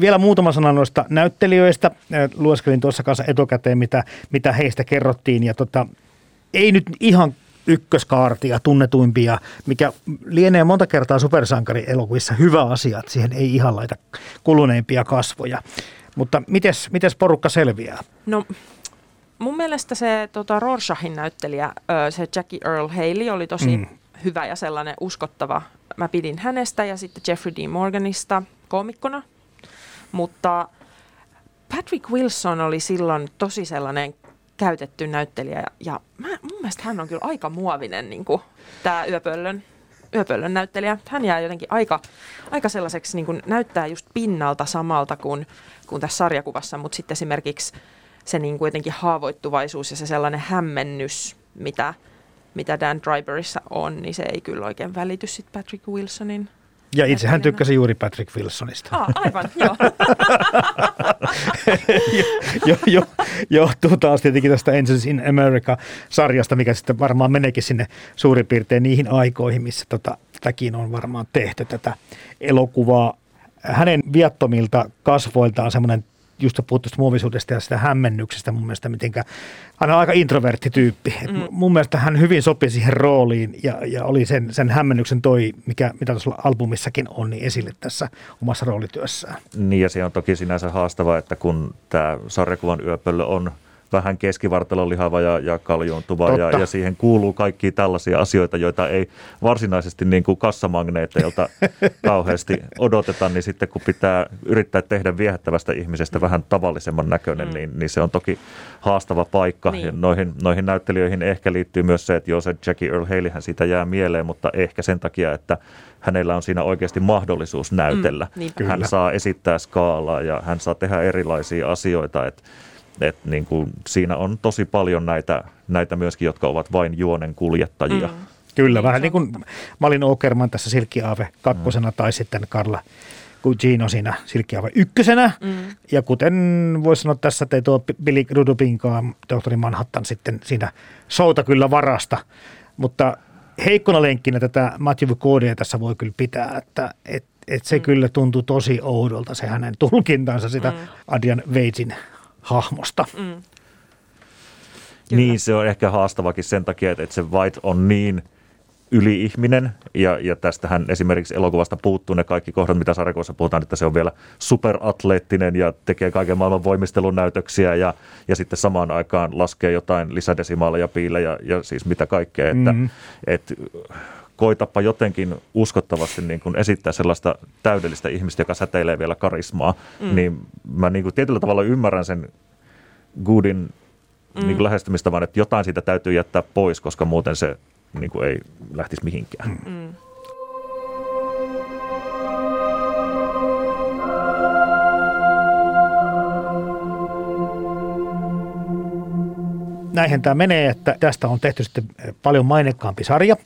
Vielä muutama sana noista näyttelijöistä. Lueskelin tuossa kanssa etukäteen, mitä, mitä heistä kerrottiin. Ja tota, ei nyt ihan ykköskaartia, tunnetuimpia, mikä lienee monta kertaa supersankarielokuvissa hyvä asia, että siihen ei ihan laita kuluneimpia kasvoja. Mutta mites, mites porukka selviää? No mun mielestä se tota, Rorschahin näyttelijä, se Jackie Earl Haley oli tosi mm. hyvä ja sellainen uskottava. Mä pidin hänestä ja sitten Jeffrey Dean Morganista koomikkona. Mutta Patrick Wilson oli silloin tosi sellainen käytetty näyttelijä ja mä, mun mielestä hän on kyllä aika muovinen niin tämä yöpöllön, yöpöllön näyttelijä. Hän jää jotenkin aika, aika sellaiseksi, niin kuin näyttää just pinnalta samalta kuin, kuin tässä sarjakuvassa, mutta sitten esimerkiksi se niin kuin jotenkin haavoittuvaisuus ja se sellainen hämmennys, mitä, mitä Dan Driverissa on, niin se ei kyllä oikein välity sitten Patrick Wilsonin ja itse hän tykkäsi juuri Patrick Wilsonista. Ah, aivan, joo. jo, jo, johtuu taas tietenkin tästä Angels in America-sarjasta, mikä sitten varmaan meneekin sinne suurin piirtein niihin aikoihin, missä tota, tätäkin on varmaan tehty tätä elokuvaa. Hänen viattomilta kasvoiltaan semmoinen just puhuttu muovisuudesta ja sitä hämmennyksestä mun mielestä, mitenkä hän on aika introvertti tyyppi. Mm. mun mielestä hän hyvin sopi siihen rooliin ja, ja oli sen, sen hämmennyksen toi, mikä, mitä tuossa albumissakin on, niin esille tässä omassa roolityössään. Niin ja se on toki sinänsä haastava, että kun tämä sarjakuvan yöpöllö on – vähän keskivartalon lihava ja, ja kaljuuntuva ja, ja siihen kuuluu kaikki tällaisia asioita, joita ei varsinaisesti niin kuin kassamagneeteilta kauheasti odoteta, niin sitten kun pitää yrittää tehdä viehättävästä ihmisestä vähän tavallisemman näköinen, mm. niin, niin se on toki haastava paikka. Niin. Ja noihin, noihin näyttelijöihin ehkä liittyy myös se, että joo se Jackie Earl Haleyhän siitä jää mieleen, mutta ehkä sen takia, että hänellä on siinä oikeasti mahdollisuus näytellä. Mm, hän saa esittää skaalaa ja hän saa tehdä erilaisia asioita, että et niin kuin siinä on tosi paljon näitä, näitä myöskin, jotka ovat vain juonen kuljettajia. Mm. Kyllä, niin, vähän niin kuin Malin Okerman tässä Silkkiaave kakkosena mm. tai sitten Karla Gugino siinä Silkkiaave ykkösenä. Mm. Ja kuten voisi sanoa tässä, että tuo Billy Rudupinkaa, tohtori Manhattan sitten siinä souta kyllä varasta. Mutta heikkona lenkkinä tätä Matthew Codea tässä voi kyllä pitää, että et, et se mm. kyllä tuntuu tosi oudolta se hänen tulkintansa sitä mm. Adrian Veitsin hahmosta. Mm. Niin, se on ehkä haastavakin sen takia, että, että se White on niin yli-ihminen, ja, ja tästähän esimerkiksi elokuvasta puuttuu ne kaikki kohdat, mitä sarjakuvassa puhutaan, että se on vielä superatleettinen ja tekee kaiken maailman voimistelun näytöksiä ja, ja sitten samaan aikaan laskee jotain lisädesimaaleja, piilejä ja, ja siis mitä kaikkea, että mm-hmm. et, koitapa jotenkin uskottavasti niin kuin esittää sellaista täydellistä ihmistä, joka säteilee vielä karismaa, mm. niin mä niin kuin tietyllä tavalla ymmärrän sen Goodin mm. niin kuin lähestymistavan, että jotain siitä täytyy jättää pois, koska muuten se niin kuin ei lähtisi mihinkään. Mm. Näinhän tämä menee, että tästä on tehty sitten paljon mainekkaampi sarja.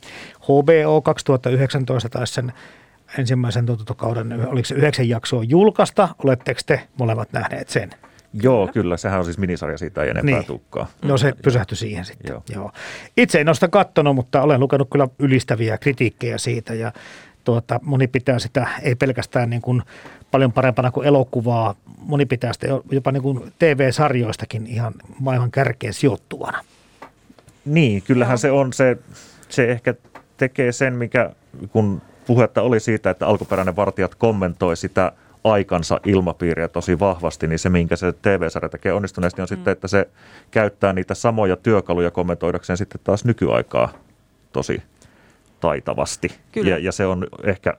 HBO 2019 taisi sen ensimmäisen tuotantokauden, oliko se yhdeksän jaksoa julkaista. Oletteko te molemmat nähneet sen? Joo, kyllä. Sehän on siis minisarja, siitä ei enempää niin. tukkaa. No se pysähtyi siihen sitten. Joo. Joo. Itse en ole sitä kattonut, mutta olen lukenut kyllä ylistäviä kritiikkejä siitä ja tuota, moni pitää sitä ei pelkästään niin kuin paljon parempana kuin elokuvaa, moni pitää sitä jopa niin kuin TV-sarjoistakin ihan maailman kärkeen sijoittuvana. Niin, kyllähän se on se, se ehkä tekee sen, mikä kun puhetta oli siitä, että alkuperäinen vartijat kommentoi sitä aikansa ilmapiiriä tosi vahvasti, niin se, minkä se TV-sarja tekee onnistuneesti, on mm. sitten, että se käyttää niitä samoja työkaluja kommentoidakseen sitten taas nykyaikaa tosi taitavasti. Ja, ja se on ehkä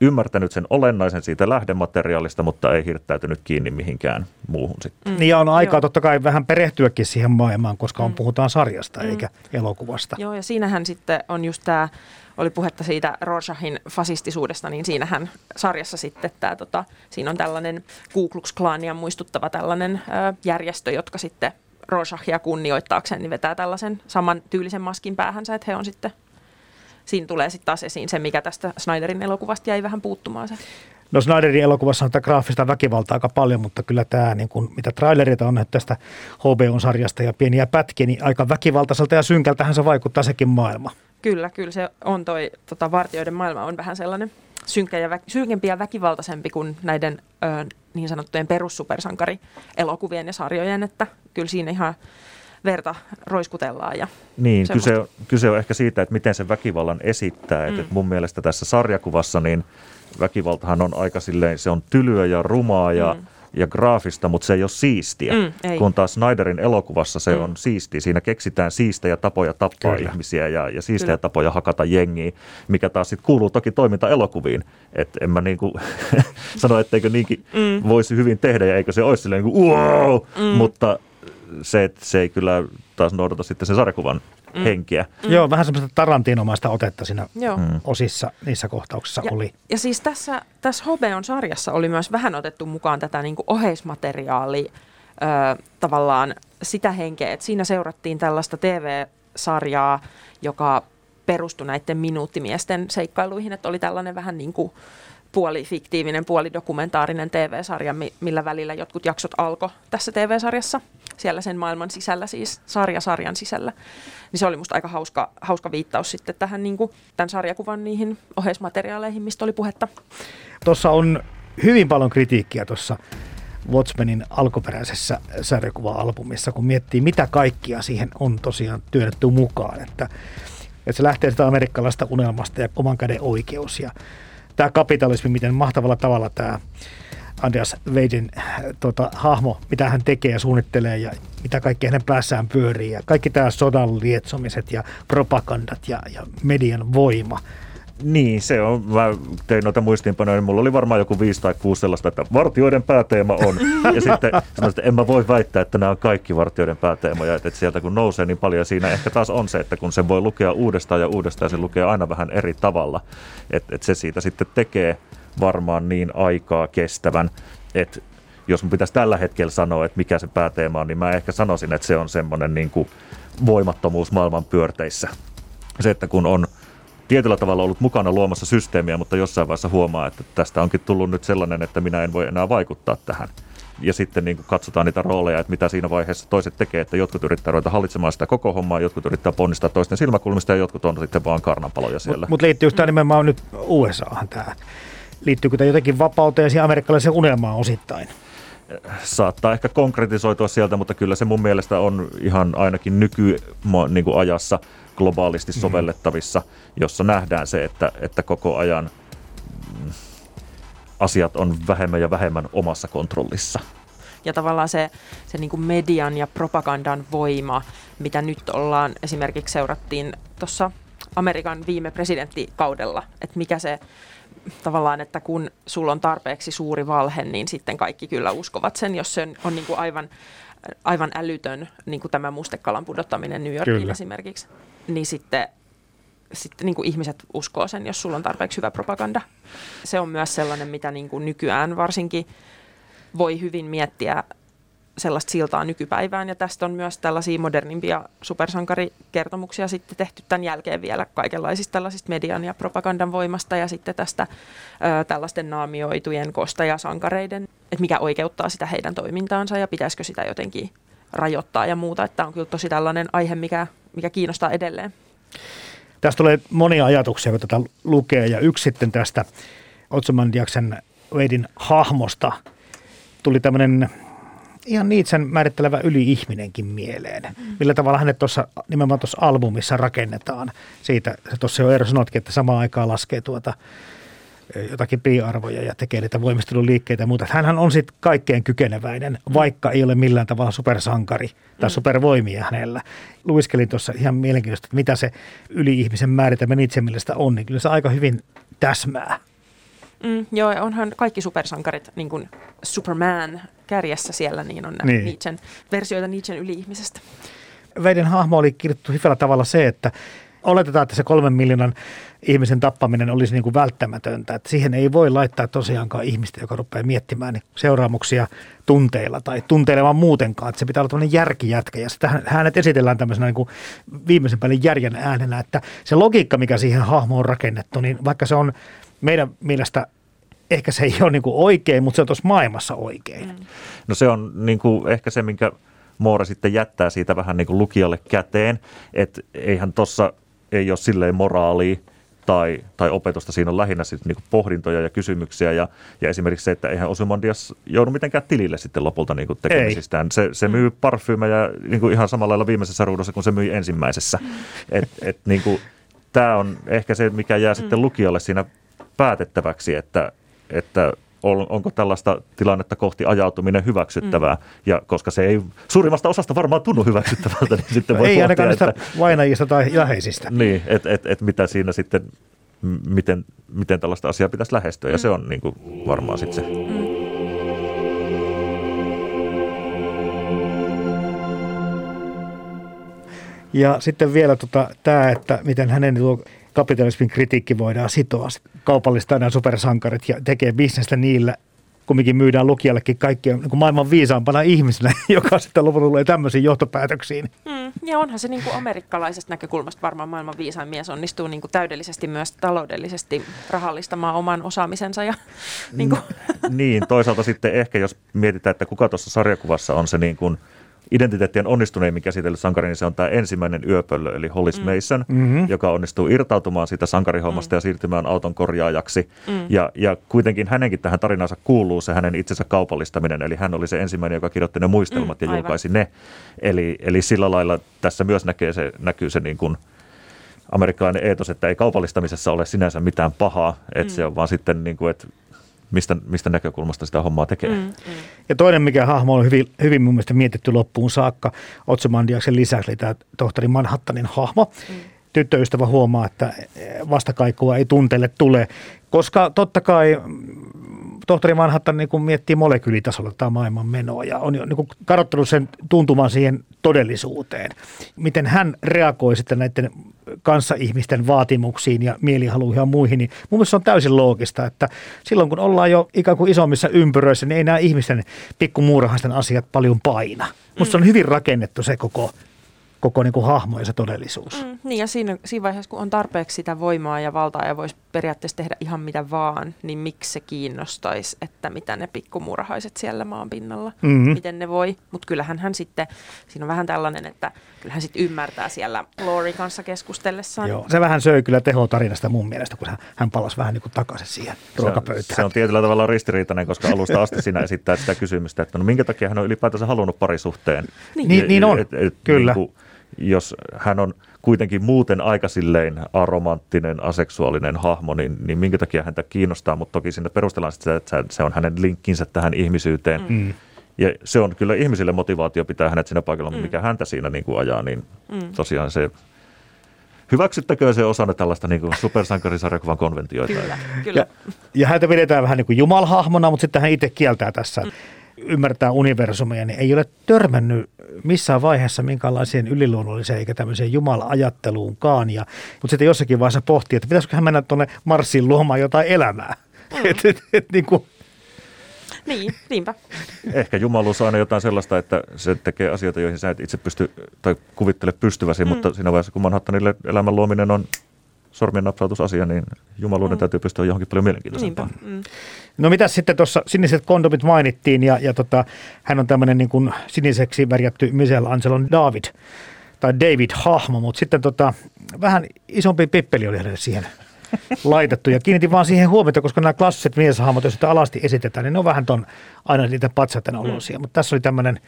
ymmärtänyt sen olennaisen siitä lähdemateriaalista, mutta ei hirttäytynyt kiinni mihinkään muuhun sitten. Mm. Niin ja on aikaa Joo. totta kai vähän perehtyäkin siihen maailmaan, koska on, mm. puhutaan sarjasta mm. eikä elokuvasta. Joo ja siinähän sitten on just tämä, oli puhetta siitä Rorschahin fasistisuudesta, niin siinähän sarjassa sitten tämä, tota, siinä on tällainen Ku Klux Klania muistuttava tällainen ö, järjestö, jotka sitten Rorschachia kunnioittaakseen, niin vetää tällaisen saman tyylisen maskin päähänsä, että he on sitten siinä tulee sitten taas esiin se, mikä tästä Snyderin elokuvasta jäi vähän puuttumaan se. No Snyderin elokuvassa on tätä graafista väkivaltaa aika paljon, mutta kyllä tämä, niin kuin, mitä trailereita on tästä HBO-sarjasta ja pieniä pätkiä, niin aika väkivaltaiselta ja synkältähän se vaikuttaa sekin maailma. Kyllä, kyllä se on toi tota, vartioiden maailma on vähän sellainen synkkä ja vä- synkempi ja väkivaltaisempi kuin näiden ö, niin sanottujen perussupersankari-elokuvien ja sarjojen, että kyllä siinä ihan verta roiskutellaan. Ja niin, kyse on, kyse on ehkä siitä, että miten se väkivallan esittää. Mm. Että mun mielestä tässä sarjakuvassa niin väkivaltahan on aika silleen, se on tylyä ja rumaa ja mm ja graafista, mutta se ei ole siistiä. Mm, ei. Kun taas Snyderin elokuvassa se mm. on siisti. Siinä keksitään siistejä tapoja tappaa Kyllä. ihmisiä ja, ja siistejä Kyllä. tapoja hakata jengiä, mikä taas sitten kuuluu toki toimintaelokuviin. Että en mä niinku sano, etteikö niinkin mm. voisi hyvin tehdä ja eikö se olisi silleen niin kuin, wow, mm. mutta se, että se ei kyllä taas noudata sitten sen sarjakuvan mm. henkiä. Mm. Joo, vähän semmoista tarantinomaista otetta siinä Joo. Mm. osissa, niissä kohtauksissa ja, oli. Ja siis tässä, tässä HBOn sarjassa oli myös vähän otettu mukaan tätä niin oheismateriaalia, ö, tavallaan sitä henkeä, että siinä seurattiin tällaista TV-sarjaa, joka perustui näiden minuuttimiesten seikkailuihin, että oli tällainen vähän niin kuin puoli fiktiivinen, puoli dokumentaarinen TV-sarja, millä välillä jotkut jaksot alkoi tässä TV-sarjassa, siellä sen maailman sisällä siis, sarja-sarjan sisällä. Niin se oli musta aika hauska, hauska viittaus sitten tähän niin kuin, tämän sarjakuvan niihin oheismateriaaleihin, mistä oli puhetta. Tuossa on hyvin paljon kritiikkiä tuossa Watchmenin alkuperäisessä sarjakuva-albumissa, kun miettii, mitä kaikkia siihen on tosiaan työnnetty mukaan. Että, että se lähtee sitä amerikkalaista unelmasta ja oman käden oikeus ja tämä kapitalismi, miten mahtavalla tavalla tämä Andreas Weidin tota, hahmo, mitä hän tekee ja suunnittelee ja mitä kaikki hänen päässään pyörii. Ja kaikki tämä sodan lietsomiset ja propagandat ja, ja median voima – niin, se on. Mä tein noita muistiinpanoja, niin mulla oli varmaan joku viisi tai kuusi sellaista, että vartioiden pääteema on. Ja sitten sanoin, että en mä voi väittää, että nämä on kaikki vartioiden pääteemoja, että sieltä kun nousee niin paljon, siinä ehkä taas on se, että kun sen voi lukea uudestaan ja uudestaan, se lukee aina vähän eri tavalla, että, että se siitä sitten tekee varmaan niin aikaa kestävän, että jos mun pitäisi tällä hetkellä sanoa, että mikä se pääteema on, niin mä ehkä sanoisin, että se on semmoinen niin kuin voimattomuus maailman pyörteissä. Se, että kun on tietyllä tavalla ollut mukana luomassa systeemiä, mutta jossain vaiheessa huomaa, että tästä onkin tullut nyt sellainen, että minä en voi enää vaikuttaa tähän. Ja sitten niin katsotaan niitä rooleja, että mitä siinä vaiheessa toiset tekee, että jotkut yrittää ruveta hallitsemaan sitä koko hommaa, jotkut yrittää ponnistaa toisten silmäkulmista ja jotkut on sitten vaan karnapaloja siellä. Mutta mut liittyy tämä nimenomaan nyt USAhan tämä? Liittyykö tämä jotenkin vapauteen ja amerikkalaisen unelmaan osittain? saattaa ehkä konkretisoitua sieltä, mutta kyllä se mun mielestä on ihan ainakin nykyajassa niin globaalisti mm-hmm. sovellettavissa, jossa nähdään se, että, että koko ajan asiat on vähemmän ja vähemmän omassa kontrollissa. Ja tavallaan se, se niin kuin median ja propagandan voima, mitä nyt ollaan esimerkiksi seurattiin tuossa Amerikan viime presidenttikaudella, että mikä se tavallaan, että kun sulla on tarpeeksi suuri valhe, niin sitten kaikki kyllä uskovat sen, jos se on niin kuin aivan, aivan älytön, niin kuin tämä mustekalan pudottaminen New Yorkiin kyllä. esimerkiksi, niin sitten sitten niin kuin ihmiset uskoo sen, jos sulla on tarpeeksi hyvä propaganda. Se on myös sellainen, mitä niin kuin nykyään varsinkin voi hyvin miettiä sellaista siltaa nykypäivään. Ja tästä on myös tällaisia modernimpia supersankarikertomuksia sitten tehty tämän jälkeen vielä kaikenlaisista tällaisista median ja propagandan voimasta ja sitten tästä ö, tällaisten naamioitujen kostajasankareiden, että mikä oikeuttaa sitä heidän toimintaansa ja pitäisikö sitä jotenkin rajoittaa ja muuta, että on kyllä tosi tällainen aihe, mikä, mikä kiinnostaa edelleen. Tästä tulee monia ajatuksia, kun tätä lukee. Ja yksi sitten tästä Otsomandiaksen Weidin hahmosta tuli tämmöinen ihan Niitsen määrittelevä yli-ihminenkin mieleen. Mm. Millä tavalla hänet tuossa nimenomaan tuossa albumissa rakennetaan. Siitä tuossa jo Eero sanotkin, että samaan aikaan laskee tuota jotakin pi-arvoja ja tekee niitä voimisteluliikkeitä ja muuta. Hänhän on sitten kaikkein kykeneväinen, vaikka ei ole millään tavalla supersankari tai mm. supervoimia hänellä. Luiskelin tuossa ihan mielenkiintoista, että mitä se yli-ihmisen määritelmä Nietzsche mielestä on, niin kyllä se aika hyvin täsmää. Mm, joo, onhan kaikki supersankarit, niin kuin Superman kärjessä siellä, niin on niin. Nietzschen, versioita Nietzschen yli-ihmisestä. Veiden hahmo oli kirjoittu hyvällä tavalla se, että oletetaan, että se kolmen miljoonan ihmisen tappaminen olisi niin kuin välttämätöntä. Että siihen ei voi laittaa tosiaankaan ihmistä, joka rupeaa miettimään niin seuraamuksia tunteilla tai tunteilemaan muutenkaan. Että se pitää olla tämmöinen järkijätkä ja sitä hänet esitellään tämmöisenä niin kuin viimeisen päälle järjen äänenä. Että se logiikka, mikä siihen hahmoon on rakennettu, niin vaikka se on meidän mielestä ehkä se ei ole niin kuin oikein, mutta se on tuossa maailmassa oikein. Mm. No se on niin kuin ehkä se, minkä Moora sitten jättää siitä vähän niin kuin lukijalle käteen, että eihän tuossa ei ole silleen moraalia tai, tai opetusta, siinä on lähinnä siis niin pohdintoja ja kysymyksiä ja, ja esimerkiksi se, että eihän Osymandias joudu mitenkään tilille sitten lopulta niin kuin tekemisistään. Ei. Se, se myy parfyymejä niin kuin ihan samalla lailla viimeisessä ruudussa kuin se myi ensimmäisessä. Mm. Et, et, niin kuin, tämä on ehkä se, mikä jää sitten mm. lukijalle siinä päätettäväksi, että, että on, onko tällaista tilannetta kohti ajautuminen hyväksyttävää. Mm. Ja koska se ei suurimmasta osasta varmaan tunnu hyväksyttävältä, niin sitten voi Ei ainakaan niistä vainajista tai läheisistä. Niin, että et, et mitä siinä sitten, miten, miten tällaista asiaa pitäisi lähestyä. Ja mm. se on niin kuin varmaan sitten se. Mm. Ja sitten vielä tota, tämä, että miten hänen kapitalismin kritiikki voidaan sitoa. Kaupallistaa nämä supersankarit ja tekee bisnestä niillä, kumminkin myydään lukijallekin kaikkia niin kuin maailman viisaampana ihmisenä, joka sitten lopulta tulee tämmöisiin johtopäätöksiin. Mm, ja onhan se niin kuin amerikkalaisesta näkökulmasta varmaan maailman viisain mies onnistuu niin kuin täydellisesti myös taloudellisesti rahallistamaan oman osaamisensa. Ja, niin, kuin. niin, toisaalta sitten ehkä jos mietitään, että kuka tuossa sarjakuvassa on se niin kuin – identiteettien onnistuneimmin käsitellyt sankari, niin se on tämä ensimmäinen yöpöllö, eli Hollis mm. Mason, mm-hmm. joka onnistuu irtautumaan siitä sankarihommasta mm. ja siirtymään auton korjaajaksi. Mm. Ja, ja kuitenkin hänenkin tähän tarinansa kuuluu se hänen itsensä kaupallistaminen, eli hän oli se ensimmäinen, joka kirjoitti ne muistelmat mm, ja julkaisi ne. Eli, eli sillä lailla tässä myös näkee se, näkyy se niin kuin amerikkalainen eetos, että ei kaupallistamisessa ole sinänsä mitään pahaa, että mm. se on vaan sitten niin kuin, että mistä, mistä näkökulmasta sitä hommaa tekee. Mm, mm. Ja toinen, mikä hahmo on hyvin, hyvin mun mielestä mietitty loppuun saakka Otsomandiaksen lisäksi, eli tämä tohtori Manhattanin hahmo. Mm. Tyttöystävä huomaa, että vastakaikua ei tunteelle tule, koska totta kai tohtori Manhattan niin kuin miettii molekyylitasolla tämä maailman menoa ja on jo niin kuin karottanut sen tuntumaan siihen todellisuuteen. Miten hän reagoi sitten näiden kanssaihmisten vaatimuksiin ja mielihaluihin ja muihin, niin mun mielestä se on täysin loogista, että silloin kun ollaan jo ikään kuin isommissa ympyröissä, niin ei nämä ihmisten pikkumuurahaisten asiat paljon paina. Musta mm. on hyvin rakennettu se koko koko niin kuin hahmo ja se todellisuus. Mm, niin ja siinä, siinä vaiheessa, kun on tarpeeksi sitä voimaa ja valtaa ja voisi periaatteessa tehdä ihan mitä vaan, niin miksi se kiinnostaisi, että mitä ne pikkumurhaiset siellä maan pinnalla, mm-hmm. miten ne voi. Mutta kyllähän hän sitten, siinä on vähän tällainen, että kyllähän sitten ymmärtää siellä Lori kanssa keskustellessaan. Joo, se vähän söi kyllä teho tarinasta mun mielestä, kun hän, hän palasi vähän niin kuin takaisin siihen ruokapöytään. Se on, se on tietyllä tavalla ristiriitainen, koska alusta asti siinä esittää sitä kysymystä, että no minkä takia hän on ylipäätänsä halunnut parisuhteen. Niin, niin, niin on, et, et, kyllä. Niin kuin, jos hän on kuitenkin muuten aika silleen aromanttinen, aseksuaalinen hahmo, niin, niin minkä takia häntä kiinnostaa, mutta toki sinne perustellaan sitä, että se on hänen linkkinsä tähän ihmisyyteen. Mm. Ja se on kyllä ihmisille motivaatio pitää hänet siinä paikalla, mm. mikä häntä siinä niin kuin ajaa, niin mm. tosiaan se hyväksyttäkö se osana tällaista niin kuin supersankarisarjakuvan konventioita? Kyllä, kyllä. Ja, ja häntä pidetään vähän niin kuin jumalhahmona, mutta sitten hän itse kieltää tässä. Mm ymmärtää universumia, niin ei ole törmännyt missään vaiheessa minkäänlaiseen yliluonnolliseen eikä tämmöiseen jumala-ajatteluunkaan. Ja, mutta sitten jossakin vaiheessa pohtii, että pitäisikö hän mennä tuonne Marsiin luomaan jotain elämää. Mm. et, et, et, niin kuin, Niin, niinpä. Ehkä jumaluus on aina jotain sellaista, että se tekee asioita, joihin sä et itse pysty tai kuvittele pystyväsi, mm. mutta siinä vaiheessa, kun Manhattanille elämän luominen on sormien napsautusasia, niin jumaluuden mm. täytyy pystyä johonkin paljon mielenkiintoisempaan. Mm. No mitä sitten tuossa siniset kondomit mainittiin ja, ja tota, hän on tämmöinen niin kuin siniseksi värjätty Angelon David tai David-hahmo, mutta sitten tota, vähän isompi pippeli oli hänelle siihen laitettu. Ja kiinnitin vaan siihen huomiota, koska nämä klassiset mieshahmot, jos sitä alasti esitetään, niin ne on vähän ton aina niitä patsaten olosia. Mm. Mutta tässä oli tämmöinen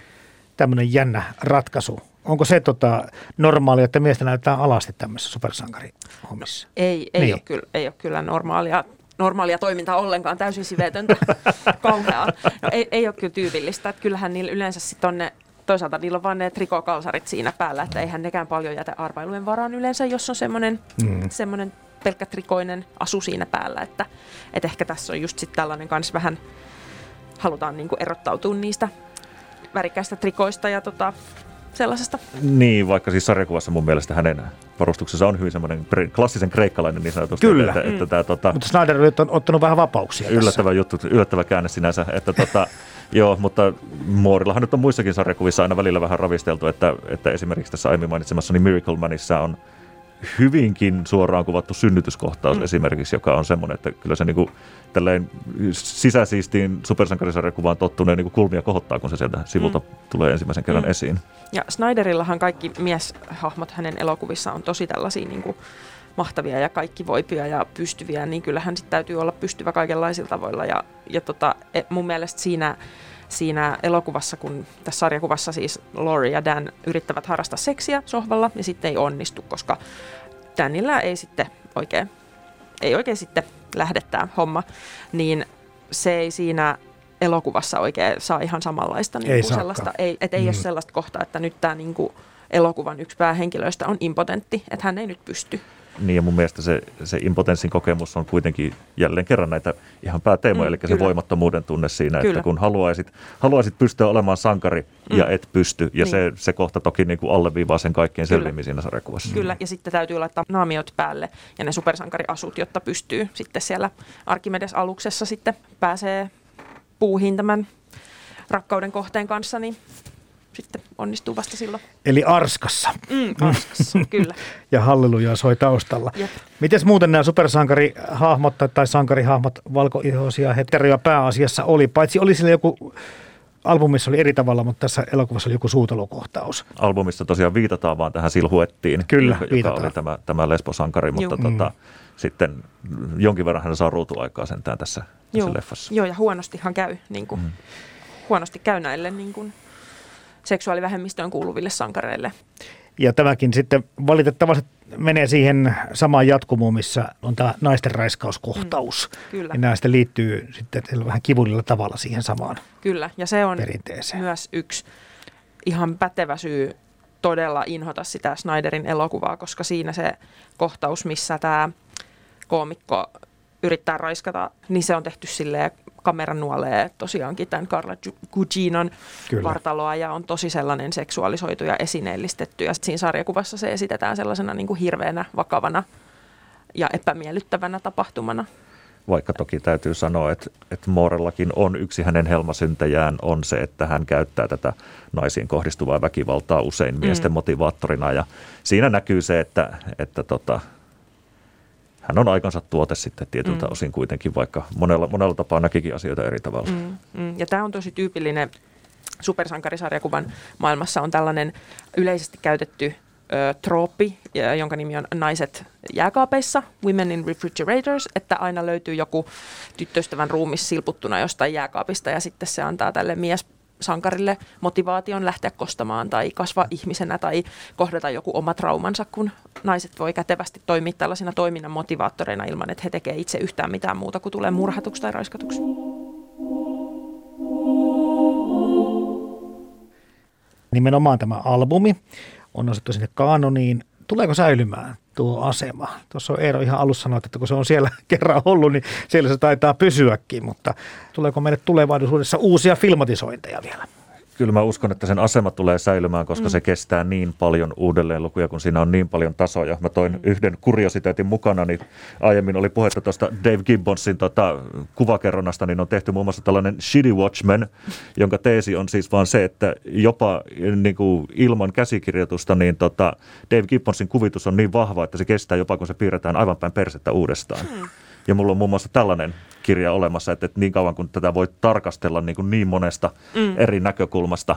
tämmöinen jännä ratkaisu. Onko se tota, normaalia, että miestä näyttää alasti tämmöisessä supersankarihommissa? Ei, ei, niin. ole kyllä, ei ole kyllä normaalia normaalia toimintaa ollenkaan, täysin sivetöntä, kauheaa. No, ei, ei ole kyllä tyypillistä. Että kyllähän niillä yleensä sitten on ne toisaalta niillä on vain ne trikokalsarit siinä päällä, että eihän nekään paljon jätä arvailujen varaan yleensä, jos on semmoinen, mm. semmoinen pelkkä trikoinen asu siinä päällä, että, että ehkä tässä on just sitten tällainen kanssa vähän, halutaan niinku erottautua niistä värikkäistä trikoista ja tota, sellaisesta. Niin, vaikka siis sarjakuvassa mun mielestä hänen varustuksensa on hyvin semmoinen klassisen kreikkalainen niin sanotusti. Kyllä. Että, mm. että tämä, tota... Mutta Snyder on ottanut vähän vapauksia Yllättävä tässä. juttu, yllättävä käänne sinänsä. Että tota, Joo, mutta Moorillahan nyt on muissakin sarjakuvissa aina välillä vähän ravisteltu, että, että esimerkiksi tässä aiemmin mainitsemassani Miracle Manissa on hyvinkin suoraan kuvattu synnytyskohtaus mm. esimerkiksi, joka on semmoinen, että kyllä se niinku, tälleen sisäsiistiin supersankarisarjakuvaan tottuneen niinku kulmia kohottaa, kun se sieltä sivulta mm. tulee ensimmäisen kerran mm. esiin. Ja Snyderillahan kaikki mieshahmot hänen elokuvissa on tosi tällaisia niinku mahtavia ja kaikki voipia ja pystyviä, niin kyllähän sitten täytyy olla pystyvä kaikenlaisilla tavoilla. Ja, ja tota, e, mun mielestä siinä, siinä elokuvassa, kun tässä sarjakuvassa siis Lori ja Dan yrittävät harrastaa seksiä sohvalla, ja sitten ei onnistu, koska Danilla ei sitten oikein, ei oikein sitten lähde tämä homma, niin se ei siinä elokuvassa oikein saa ihan samanlaista niin ei sellaista, ei, et ei mm. ole sellaista kohtaa, että nyt tämä niin elokuvan yksi päähenkilöistä on impotentti, että hän ei nyt pysty niin ja mun mielestä se, se impotenssin kokemus on kuitenkin jälleen kerran näitä ihan pääteemoja, mm, eli kyllä. se voimattomuuden tunne siinä, kyllä. että kun haluaisit, haluaisit pystyä olemaan sankari mm. ja et pysty, ja niin. se, se kohta toki niin kuin alleviivaa sen kaikkein selvimmin siinä sarjakuvassa. Kyllä, ja sitten täytyy laittaa naamiot päälle ja ne supersankariasut, jotta pystyy sitten siellä Arkimedes-aluksessa sitten pääsee puuhiin tämän rakkauden kohteen kanssa, niin sitten onnistuu vasta silloin. Eli Arskassa. Mm, Arskassa, kyllä. ja halleluja soi taustalla. Miten muuten nämä supersankarihahmot tai sankarihahmot, valkoihoisia heteroja pääasiassa oli? Paitsi oli sillä joku albumissa oli eri tavalla, mutta tässä elokuvassa oli joku suutelukohtaus. Albumissa tosiaan viitataan vaan tähän silhuettiin, Kyllä, joka viitataan. oli tämä, tämä lesbosankari, mutta tota, mm. sitten jonkin verran hän saa ruutuaikaa sentään tässä, tässä Joo. leffassa. Joo, ja huonostihan käy, niin kuin, mm. huonosti käy näille niin kuin, seksuaalivähemmistöön kuuluville sankareille. Ja tämäkin sitten valitettavasti menee siihen samaan jatkumoon, missä on tämä naisten raiskauskohtaus. Mm, kyllä. Ja nämä sitten liittyy sitten vähän kivullilla tavalla siihen samaan Kyllä, ja se on perinteeseen. myös yksi ihan pätevä syy todella inhota sitä Snyderin elokuvaa, koska siinä se kohtaus, missä tämä koomikko yrittää raiskata, niin se on tehty silleen kamera nuolee tosiaankin tämän Carla Guginon Kyllä. vartaloa ja on tosi sellainen seksuaalisoitu ja esineellistetty. Ja siinä sarjakuvassa se esitetään sellaisena niin kuin hirveänä, vakavana ja epämiellyttävänä tapahtumana. Vaikka toki täytyy sanoa, että, että Moorellakin on yksi hänen helmasyntejään on se, että hän käyttää tätä naisiin kohdistuvaa väkivaltaa usein miesten mm. motivaattorina. Ja siinä näkyy se, että, että tota, hän on aikansa tuote sitten tietyltä mm. osin kuitenkin, vaikka monella, monella tapaa näkikin asioita eri tavalla. Mm, mm. Ja tämä on tosi tyypillinen supersankarisarjakuvan maailmassa on tällainen yleisesti käytetty ö, trooppi, jonka nimi on naiset jääkaapeissa, women in refrigerators, että aina löytyy joku tyttöystävän ruumis silputtuna jostain jääkaapista ja sitten se antaa tälle mies sankarille motivaation lähteä kostamaan tai kasvaa ihmisenä tai kohdata joku oma traumansa, kun naiset voi kätevästi toimia tällaisina toiminnan motivaattoreina ilman, että he tekevät itse yhtään mitään muuta kuin tulee murhatuksi tai raiskatuksi. Nimenomaan tämä albumi on nostettu sinne kanoniin. Tuleeko säilymään tuo asema? Tuossa on Eero ihan alussa sanonut, että kun se on siellä kerran ollut, niin siellä se taitaa pysyäkin, mutta tuleeko meille tulevaisuudessa uusia filmatisointeja vielä? Kyllä mä uskon, että sen asema tulee säilymään, koska mm. se kestää niin paljon uudelleenlukuja, kun siinä on niin paljon tasoja. Mä toin mm. yhden kuriositeetin mukana, niin aiemmin oli puhetta tuosta Dave Gibbonsin tota, kuvakerronnasta, niin on tehty muun muassa tällainen Shitty Watchmen, jonka teesi on siis vaan se, että jopa niin kuin ilman käsikirjoitusta, niin tota, Dave Gibbonsin kuvitus on niin vahva, että se kestää jopa, kun se piirretään aivan päin persettä uudestaan. Mm. Ja mulla on muun muassa tällainen kirja olemassa, että, että niin kauan kuin tätä voi tarkastella niin, kuin niin monesta mm. eri näkökulmasta,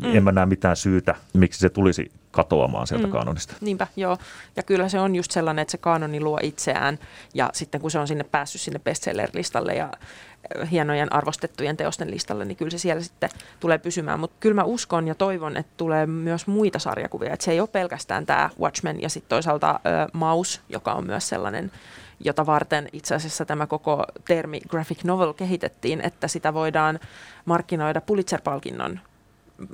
mm. en mä näe mitään syytä, miksi se tulisi katoamaan sieltä mm. kaanonista. Niinpä, joo. Ja kyllä se on just sellainen, että se kaanoni luo itseään ja sitten kun se on sinne päässyt sinne bestseller-listalle ja hienojen arvostettujen teosten listalle, niin kyllä se siellä sitten tulee pysymään. Mutta kyllä mä uskon ja toivon, että tulee myös muita sarjakuvia. Että se ei ole pelkästään tämä Watchmen ja sitten toisaalta äh, Maus, joka on myös sellainen jota varten itse asiassa tämä koko termi graphic novel kehitettiin, että sitä voidaan markkinoida Pulitzer-palkinnon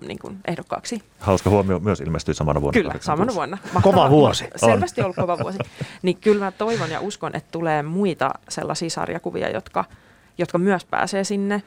niin kuin ehdokkaaksi. Hauska huomio myös ilmestyi samana vuonna. Kyllä, samana vuonna. Mahtava, kova vuosi. Selvästi ollut kova vuosi. Niin kyllä mä toivon ja uskon, että tulee muita sellaisia sarjakuvia, jotka, jotka myös pääsee sinne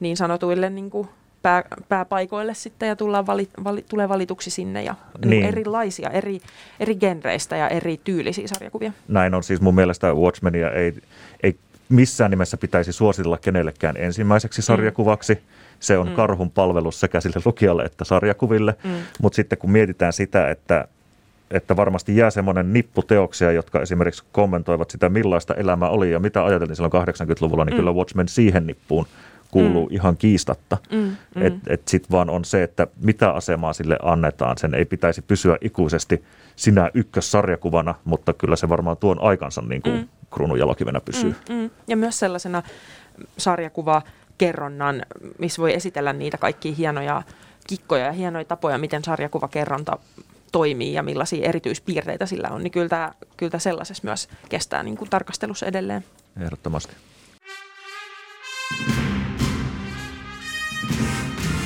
niin sanotuille niin kuin pää, pääpaikoille sitten ja tullaan vali, vali, tulee valituksi sinne ja niin. Niin erilaisia, eri, eri genreistä ja eri tyylisiä sarjakuvia. Näin on siis mun mielestä Watchmenia ei, ei missään nimessä pitäisi suositella kenellekään ensimmäiseksi mm. sarjakuvaksi. Mm. Se on mm. karhun palvelus sekä sille lukijalle että sarjakuville, mm. mutta sitten kun mietitään sitä, että että varmasti jää semmoinen nippu teoksia, jotka esimerkiksi kommentoivat sitä, millaista elämää oli ja mitä ajateltiin silloin 80-luvulla, niin mm. kyllä Watchmen siihen nippuun kuuluu mm. ihan kiistatta. Mm, mm. Että et sitten vaan on se, että mitä asemaa sille annetaan. Sen ei pitäisi pysyä ikuisesti sinä ykkössarjakuvana, mutta kyllä se varmaan tuon aikansa niin kuin mm. kruununjalokivenä pysyy. Mm, mm. Ja myös sellaisena sarjakuva kerronnan, missä voi esitellä niitä kaikkia hienoja kikkoja ja hienoja tapoja, miten sarjakuvakerronta toimii ja millaisia erityispiirteitä sillä on, niin kyllä tämä, kyllä tämä sellaisessa myös kestää niin kuin tarkastelussa edelleen. Ehdottomasti.